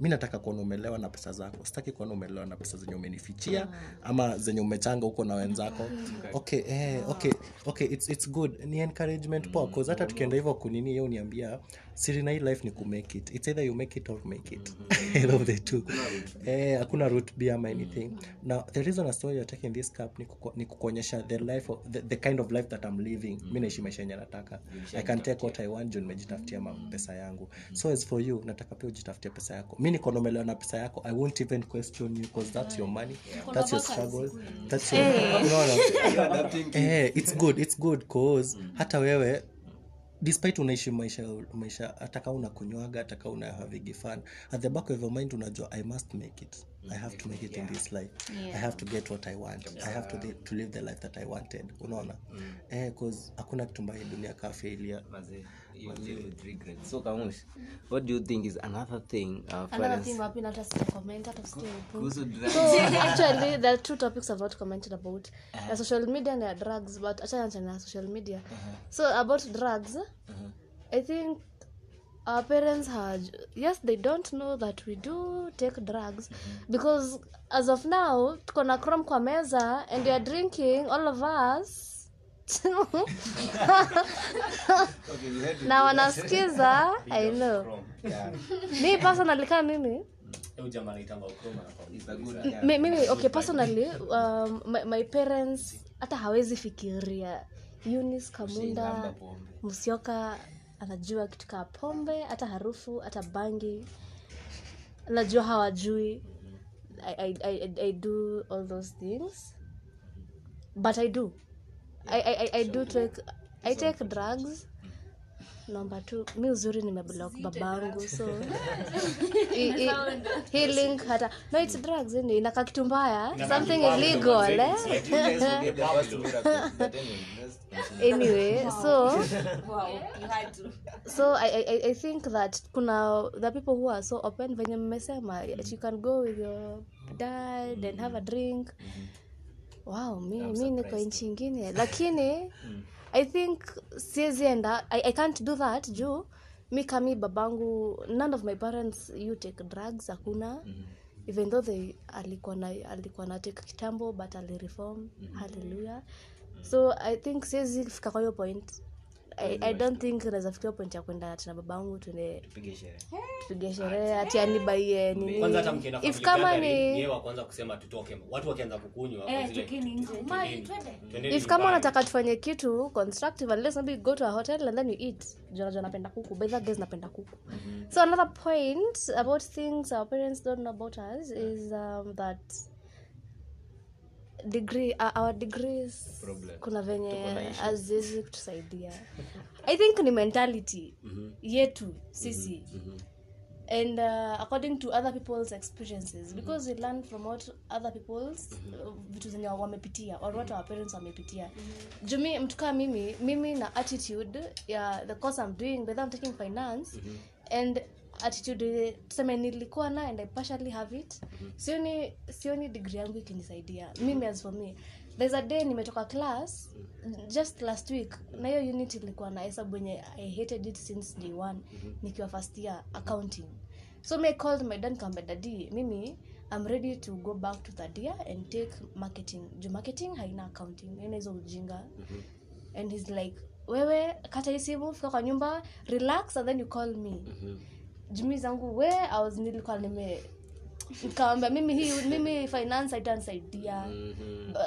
mi nataka kuona umelewa na pesa zako. Sitaki kuona umelewa na pesa zenye umenifichia ama zenye umechanga huko na wenzako. Okay eh, okay okay it's, it's good. Ni encouragement poa cause hata tukienda hivyo kunini hiyo uniambia siri na hii life ni kumake it. It's either you make it or make it. Mm. of the two eh hakuna root b ama anything. Now the reason as you're taking this cup ni kuko- ni kukuonyesha the life of, the, the kind of life that i'm living. Mi naishi maisha yenye nataka. I can take what i want juu nimejitafutia pesa yangu. So as for you nataka pia ujitafutia pesa yako mi nikonomelewa na pesa yako. I won't even question you because that's your money. That's your struggle. that's your <laughs> unaona eh it's good it's good cause hata wewe despite unaishi maisha maisha hata kama unakunywaga hata kama una havigi fun at the back of your mind unajua i must make it. I have to make it in this life. I have to get what i want. I have to, to live the life that i wanted. Unaona? Eh cause hakuna kitu mbaya dunia kaa failure. Mazee, you live with regret. so kamush what do you think is another thing our another thing wapi hata comment hata kuhusu drugs so actually <laughs> there are two topics i've not commented about. Social media na drugs but achana achana na social media. So about drugs i think our parents had yes they don't know that we do take drugs because as of now tuko na chrome kwa meza and we are drinking all of us <laughs> na wanasikiza? I know. Mi personally kaa mimi yeah. Mimi okay personally um, my, my parents hata hawezi fikiria. Unis kamunda msioka anajua kitu kaa pombe hata harufu hata bangi. Najua hawajui. I, I, I, I do all those things. But i do i, I, I- I do take i take drugs. Number two mi uzuri nimeblock babangu so. <laughs> I- i- link hata no it's drugs ini inaka kitu mbaya. Something illegal eh? <laughs> Anyway, <laughs> so. So I, I, I- think that kuna the people who are so open venye mmesema you can go with your dad and have a drink wow mi, mi niko nchi ingine. Lakini i think siezi enda. I, i can't do that. Juu mi kami babangu none of my parents you take drugs hakuna. Even though they alikuwa na alikuwa na take kitambo but alireform hallelujah. So i think siezi fika kwa hiyo point I, i don't think unaweza fikia point ya kwenda tena babangu tuende Tupige sherehe. tupige sherehe ati anibaie if kama ni yeye wa kwanza kusema tutoke. Watu wakianza kukunywa Eh, kwa zile, tokeni nje. "Twendeni, twendeni if kama unataka tufanye kitu constructive unless maybe go to a hotel and then you eat. Jonajua napenda kuku by that guys napenda kuku. So another point about things our parents don't know about us is um, that degree uh, our degrees Problem. kuna venye haziwezi kutusaidia. <laughs> I think ni mentality yetu sisi. And uh, according to other people's experiences because we learn from what other people's uh, vitu zenye wamepitia or what our parents wamepitia. Jumi mtu kaa mimi mimi na attitude ya the course i'm doing whether i'm taking finance and attitude tuseme nilikuwa na and i partially have it. Sioni sioni degree yangu ikinisaidia. Mimi as for me there's a day nimetoka class just last week na hiyo unit ilikuwa na hesabu yenye i hated it since day one nikiwa first year accounting. So me called my dad nikamwambia dadi mimi i'm ready to go back to third year and take marketing. Juu marketing haina accounting haina ujinga. And he's like wewe kata hii fika kwa nyumba relax and then you call me jumi zangu we I was nilikuwa nime nikawambia mimi hii mimi finance haitanisaidia.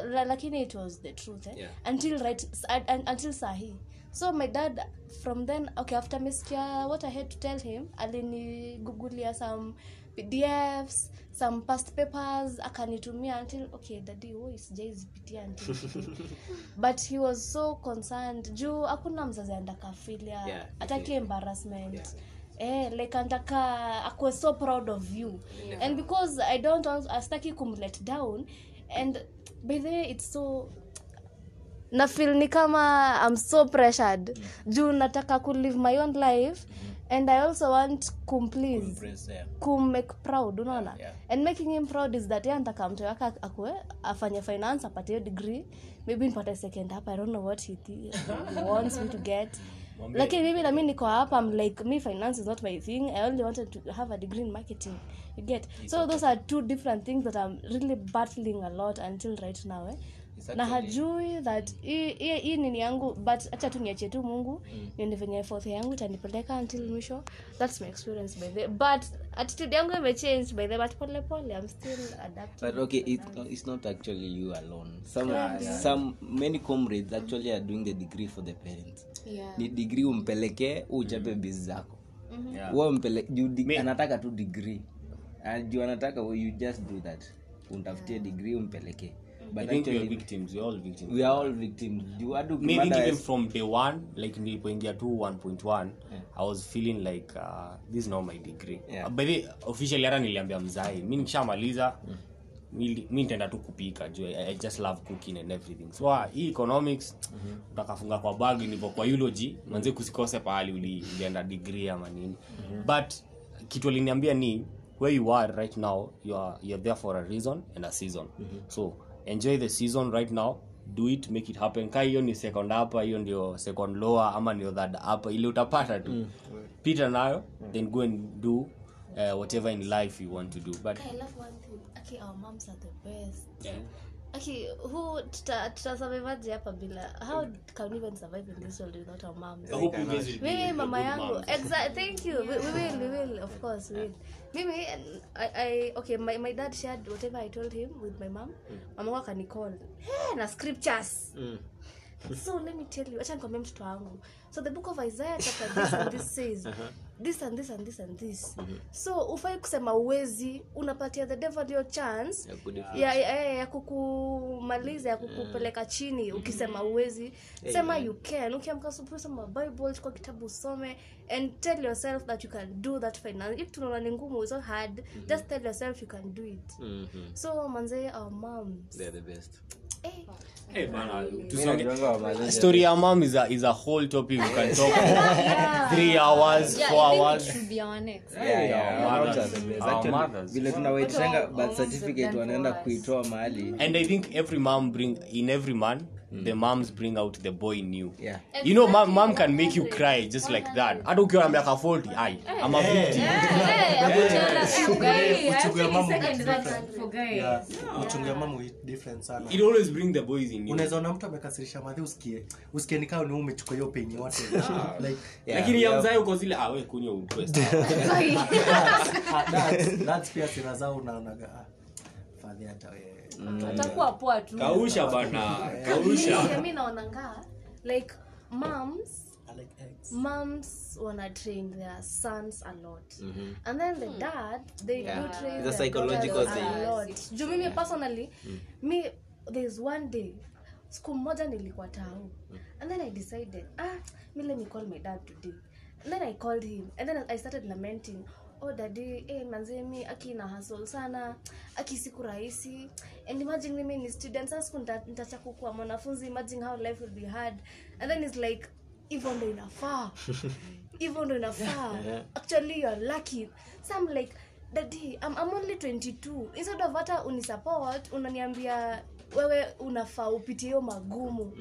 La- lakini it was the truth eh? Yeah. until right un- until sahii so my dad from then okay after meskia what i had to tell him alinigugulia some pdfs some past papers akanitumia until okay dadi oh, sijaizipitia until <laughs> but he was so concerned. Juu hakuna mzazi andakafilia Yeah, ataki embarrassment eh, like antaka akuwe so proud of you. And because i don't want astaki kumlet down and by the way it's so na feel ni kama i'm so pressured. Juu nataka ku live my own life and i also want kumplease yeah. kummake proud unaona? Yeah, yeah. and making him proud is that yantaka mtu wake akue afanye finance apate degree maybe nipate second up i don't know what he <laughs> wants me to get lakini mimi nami niko hapa. I'm like me finance is not my thing. I only wanted to have a degree in marketing. You get? So those are two different things that i'm really battling a lot until right now eh? It's na hajui that hii- nini yangu but hacha tu niachie tu mungu niende venye fourth yangu itanipeleka until mwisho that's my experience by the but attitude yangu imechange by the but pole pole i'm still adapting But okay, it, it's not actually you alone. Some, some many comrades actually are doing the degree for the parents. Yeah. Ni degree umpelekee uchape bizi zako. mm-hmm. yeah. di, anataka tu degree. Juu anataka well, you just do that. Untafutie degree umpelekee. But think we are victims. We are all victims. we are all victims. Hadi me even from day one like nilipoingia tu 1.1 i was feeling like uh, this is not my degree. Yeah. uh, by the officially hata niliambia mzai mi nikishamaliza mi mi nitaenda tu kupika juu I, i just love cooking and everything. So uh, hii economics utakafunga kwa bag nivo kwa eulogy manze kusikose pahali uli- ulienda degree ama nini. But kitu aliniambia ni where you are right now you are, you're there for a reason and a season. So enjoy the season right now do it make it happen. Ka hiyo ni second hapa hiyo ndio second lower ama ndio third hapa ile utapata tu. Pita nayo then go and do uh, whatever in life you want to do. But I love one thing. Okay, our moms are the best. Okay, who tuta hapa bila? How can we even survive in this world without our moms? Mimi mama yangu. exact thank you. We, we will we will of course we will. Mimi I, I okay my, my dad shared whatever i told him with my mom. Mama wangu akanicall hey, na scriptures. So let me tell you acha nikwambia mtoto wangu. So the book of isaiah chapter this and this <laughs> says this and this and this and this. So ufai kusema uwezi unapatia the devil your chance Ya ya, ya, ya, kukumaliza ya kukupeleka chini. Ukisema uwezi sema you can. Ukiamka soma bible chukua kitabu usome and tell yourself that you can do that finance. If tunaona ni ngumu so hard. Mm-hmm. just tell yourself you can do it. Mhm. so manzee our moms. They're the best. Hey, bana, story ya mom is a, is a whole topic we can talk for <laughs> three hours Yeah, four hours. to be honest. Yeah, Yeah, yeah, vile tunawaitishanga birth certificate wanaenda kuitoa mahali. And i think every mom bring in every man the moms bring out the boy new. Yeah. exactly. you know mom, mom can make you cry just like that. Hata ukiwa na miaka 40 ai i'm a victim. <laughs> Uchungu ya mama Second different. that for guys. Yeah, uchungu ya mama hui- different sana. It always bring the boys in unaweza ona mtu amekasirisha madhi usikie usikie nikao ni umechukua hiyo penye yote. <laughs> Like lakini ya mzae uko zile awe kunywa utwe <laughs> ah, that's- pia sira zao unaonaga. Ah, fadhi hata wewe Atakuwa poa tu. kausha bana <laughs> kausha. Yeah, mi naonanga like moms like moms wanna train their sons a lot. And then the dad they Yeah. do train It's a psychological thing. a lot. Juu mimi personally mi there's one day siku moja nilikuwa tau and then i decided ah me let me call my dad today. And then i called him. And then i started lamenting oh dadi eh, manzemi aki na hasol sana aki siku rahisi. And imagine mimi ni student sasa siku nita- nitacha kukuwa mwanafunzi imagine how life will be hard. And then it's like hivyo ndo inafaa. <laughs> Hivyo ndo inafaa. <laughs> Actually you're lucky. So i'm like dadi I'm, I'm only 22 instead of hata unisupport unaniambia wewe unafaa upitie hiyo magumu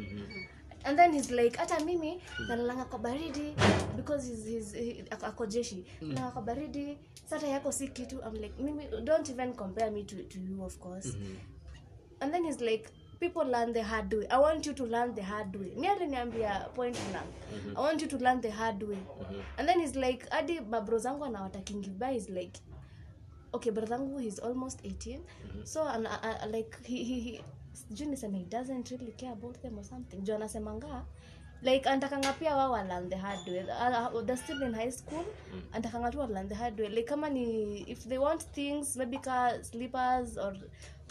and then he's like hata mimi nalalanga kwa baridi because he's, he's, he, ako- jeshi. Nalanga kwa baridi sata yako si kitu. I'm like mimi don't even compare me to, to you of course. And then he's like people learn the hard way. I want you to learn the hard way. Ni aliniambia point blank i want you to learn the hard way. And then he's like hadi mabro zangu anawatakingi by is like okay bradhangu he's almost 18 so and, uh, like he, he, he sijui niseme he doesn't really care about them or something. Juu anasemanga like antakanga pia wao walan the hard way. Uh, they're still in high school. Antakanga tu walan the hard way. Like kama ni if they want things maybe ka slippers or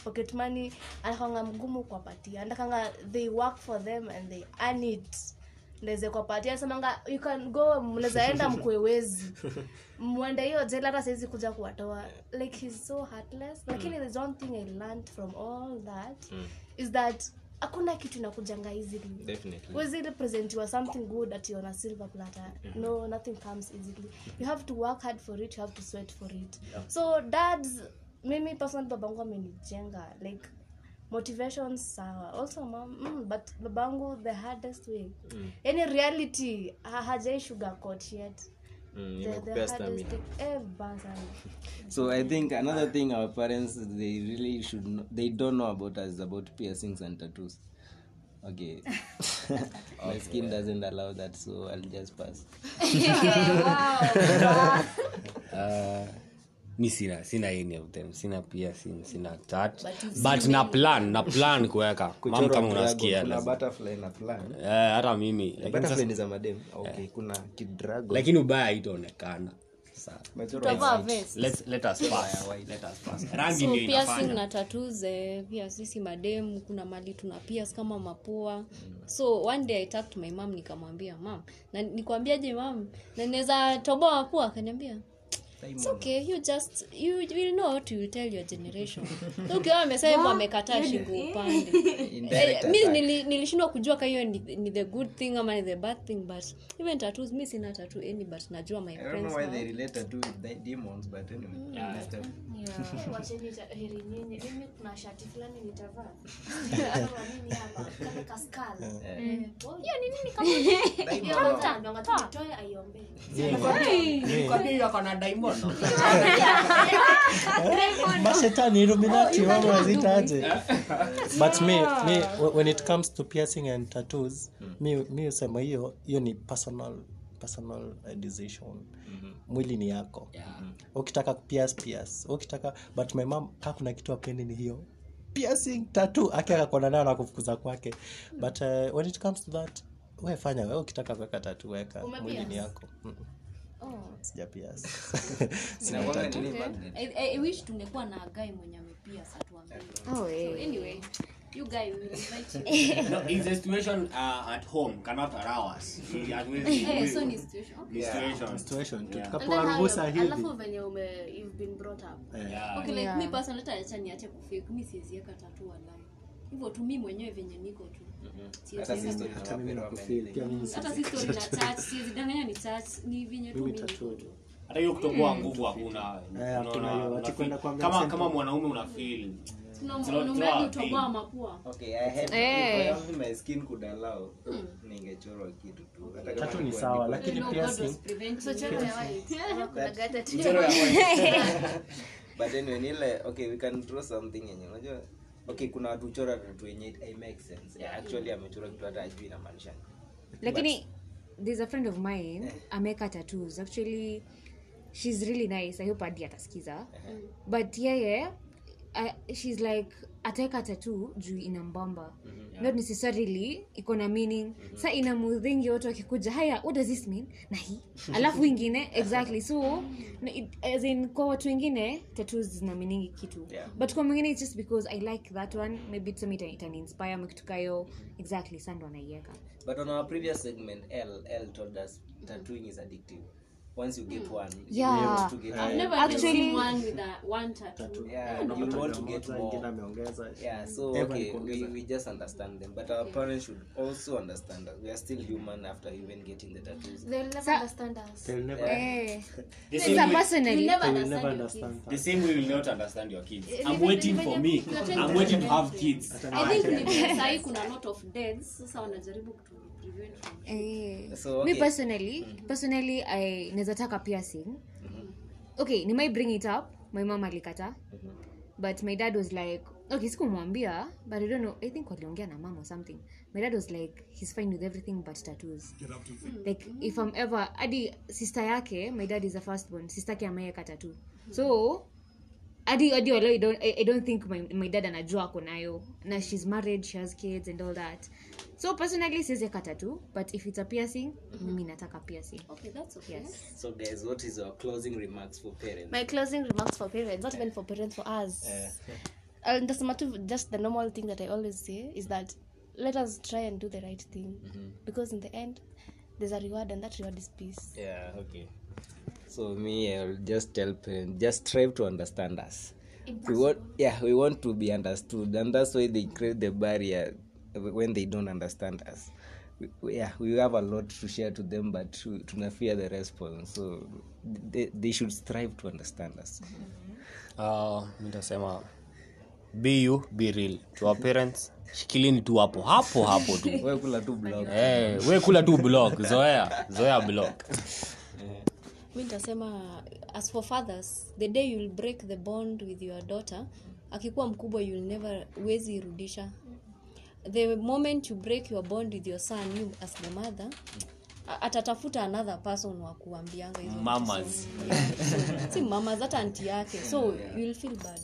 pocket money anakanga mgumu kuwapatia. Antakanga they work for them and they earn it ndeze kwapatia semanga you can go mnaweza enda mkwewezi <laughs> mwende hiyo jela hata siwezi kuja kuwatoa. Like he's so heartless. Lakini there's one thing i learned from all that is that hakuna kitu inakujanga easily. Wezi representiwa something good at on a silver platter. No nothing comes easily. You have to work hard for it you have to sweat for it. So dads mimi personally babangu amenijenga like motivation sawa. Also mom mm, but babangu the hardest way. Yani reality ha- hajai sugarcoat yet. Mm, The- the hardest thing- <laughs> so i think another thing our parents they really should know, they don't know about us about piercings and tattoos. Okay. <laughs> My skin doesn't allow that so i'll just pass. <laughs> Uh, mi sina sina any of them sina piercing sina tat but na plan na plan kuweka. <laughs> Mam kama unasikia kuna lazima. butterfly na plan. Eh, hata mimi. Lakini lakini ubaya itaonekana <laughs> inafanya. na tattoos eh, pia sisi mademu kuna mali tuna pias kama mapua. So one day i talked my mam nikamwambia mam na nikwambiaje mam na naweza toboa pua? Akaniambia It's okay you just you will know what you tell your generation. <laughs> Ukiwa amesema amekataa shingo upande. <laughs> Eh, mi nilishindwa kujua ka hiyo ni, ni the good thing ama ni the bad thing but even tattoos mi sina tattoo any but najua my I don't friends know why they relate tattoo with the demons, but anyway. next time. Wacheni heri nyinyi. Mimi kuna shati fulani nitavaa. <laughs> Nitavaa nini hapa? Kale ka skull. Eh, hiyo ni nini kama- Hiyo? Kwanza ndo ngati nitoe aiombee. mashetani illuminati wao wazitaje but me, me when it comes to piercing and tattoos mi mi usema hiyo hiyo ni personal personal decision. Mm-hmm. mwili ni yako. Ukitaka pierce pias. Ukitaka but my mom kaa kuna kitu apendi ni hiyo. Piercing tatu ake akakona nayo na kufukuza kwake. But uh, when it comes to that wefanya we ukitaka kuweka tatu weka. Mwili ni yako. Mm. Sija pierce <laughs> Sina Inakuwanga tattoo. nini? Magnet? I, I, I tungekuwa na gai mwenye amepia satuambie Oh, eh. so anyway you guy will invite you. <laughs> No, if the situation uh, at home? Cannot allow us. <laughs> Hatuwezi- eh so ni situation. Ni situation. situation. Yeah. tukapewa ruhusa hivi. alafu venye ume you've been brought up. Yeah. okay like Yeah. me personally hata niache kufake. Mi siweziweka tatu walai hivyo tu mi mwenyewe venye niko tu Hata mimi hata si story na church siwezi ni church ni venye tu mi hata hiyo kutoboa nguvu hakuna. Eh, kama kama mwanaume una feel. Had- Eh. if I have my skin could allow, ningechorwa kitu tu. Tatu ni sawa lakini <laughs> <laughs> but anyway nile okay we can draw something yenye unajua okay kuna watu chora tatu yenye it makes sense. Yeah, actually amechora kitu hata ajui inamaanisha lakini there's a friend of mine ameweka tattoos. Actually she's really nice. I hope adi atasikiza. But yeye uh, she's like ataeka tatu juu ina mbamba. Not necessarily iko na meaning. Sa ina mudhingi watu wakikuja haya what does this mean? Na hii. Alafu ingine <laughs> exactly. So it, as in, kwa watu wengine tatu zina meaningi kitu. Yeah. but kwa mwingine it's just because i like that one. Maybe ita- itaniinspire mkitukayo exactly sando anaiweka But on our previous segment, L L told us tattooing is addictive. Once you get one, Yeah. you want to get I've never Actually- seen one with that one tattoo. Yeah, you want to get more. Yeah, so okay, we, we just understand them, but our parents should also understand that we are still human after even getting the tattoos. They'll never so, understand us. They'll never, eh. <laughs> The Sa same way- personally. You never they understand never understand the same way we will not understand your kids. Eh, i'm waiting for me. i'm waiting to have kids. I think ni <laughs> kuna lot of deaths. Sasa wanajaribu kutu prevent from Eh, So, me okay. personally personally i piercing mm-hmm. okay ni might bring it up. My mom alikata. But my dad was like okay sikumwambia but i don't know. I think waliongea na mom or something. My dad was like he's fine with everything but tattoos. Like if i'm ever hadi sister yake my dad is a first born. Sister yake ameweka tattoo. So hadi hadi I don't, I, I don't think my, my dad anajua ako nayo. Na she's married she has kids and all that so personally siwezi kata tu but if it's a piercing mimi nataka piercing okay that's okay yes So, guys, what is your closing remarks for parents? My closing remarks for parents, not even for parents, for us. Uh, ndasema tu just the normal thing that I always say is that let us try and do the right thing because in the end there's a reward and that reward is peace. Yeah, okay. So me, I'll just tell parents, just strive to understand us. We want, yeah, we want to be understood, and that's why they create the barrier when they don't understand us. We, yeah, we have a lot to share to them, but tuna fear the response. So they, they should strive to understand us. uh, nitasema be you be real to our parents shikilini tu hapo hapo hapo tu <laughs> Wewe kula tu block. Eh, we kula tu blog zoea zoea blog mi nitasema as for fathers the day you'll break the bond with your daughter akikuwa mkubwa you'll never wezi irudisha the moment you break your bond with your son you as the mother atatafuta another person wa kuambianga hizo. Mamas. Yeah. Si mamas hata anti yake so you'll feel bad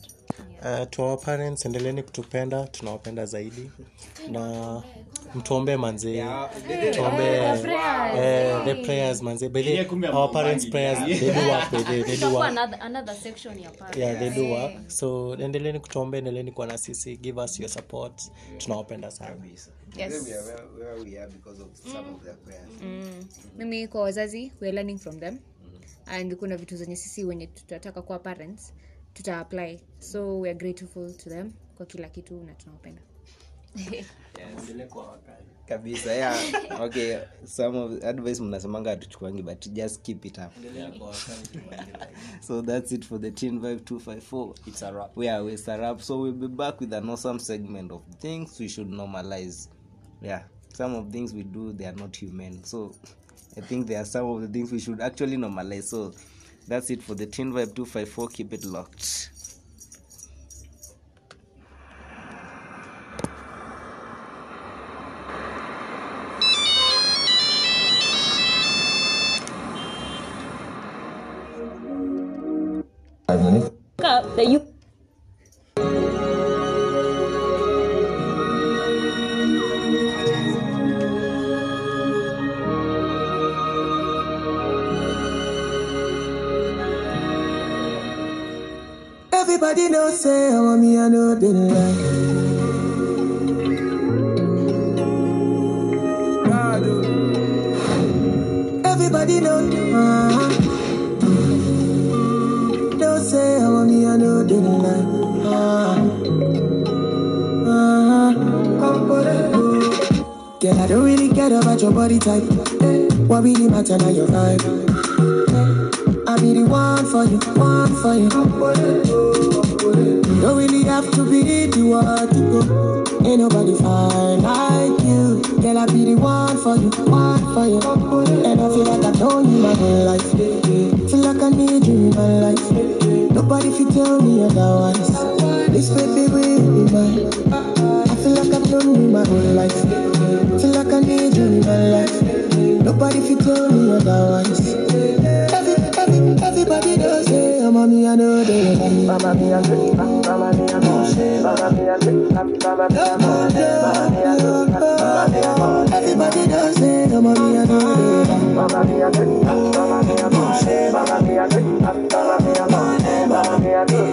Uh, to our parents endeleni kutupenda tunawapenda zaidi. Na mtuombe manzee tuombe eh, the prayers manzee by the our parents prayers they do work by the, they do work. another, another section ya part yeah they do work. So endeleeni kutuombe endeleni kuwa na sisi. Give us your support. Tunawapenda sana. Yes. We are where, where we are because of some of their prayers. mimi kwa wazazi we are learning from them. And kuna vitu zenye sisi wenye tutataka kuwa parents tuta apply. So we are grateful to them kwa kila kitu na tunawapenda kabisa yeah. <laughs> Okay some of advice mnasemanga hatuchukuangi but just keep it up. So that's it for the teen vibe 254 It's a wrap. we are a wrap. So we'll be back with an awesome segment of things we should normalize. Yeah some of things we do they are not human. So i think there are some of the things we should actually normalize. So that's it for the teen vibe 254 keep it locked Everybody knows say want me, I know they lie. Everybody uh, don't say want me, I know they lie. Uh, uh, Girl, I don't really care about your body type. What really matter now your vibe. I be the one for you, one for you. Don't really have to be the one to go. Ain't nobody fine like you. Girl, I be the one for you, one for you. And I feel like I've known you my whole life. Feel like I need you in my life. Nobody fit tell me otherwise. This baby will be mine. I feel like I've known you my whole life. Feel like I need you in my life. Nobody fit tell me otherwise. I do day. Mama mia, mama mia, mama mia, mama mia, Everybody dance it, mama mia do day. Mama mia, mama mia, mama mia, mama mia, mama mia, it,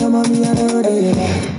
mama mia.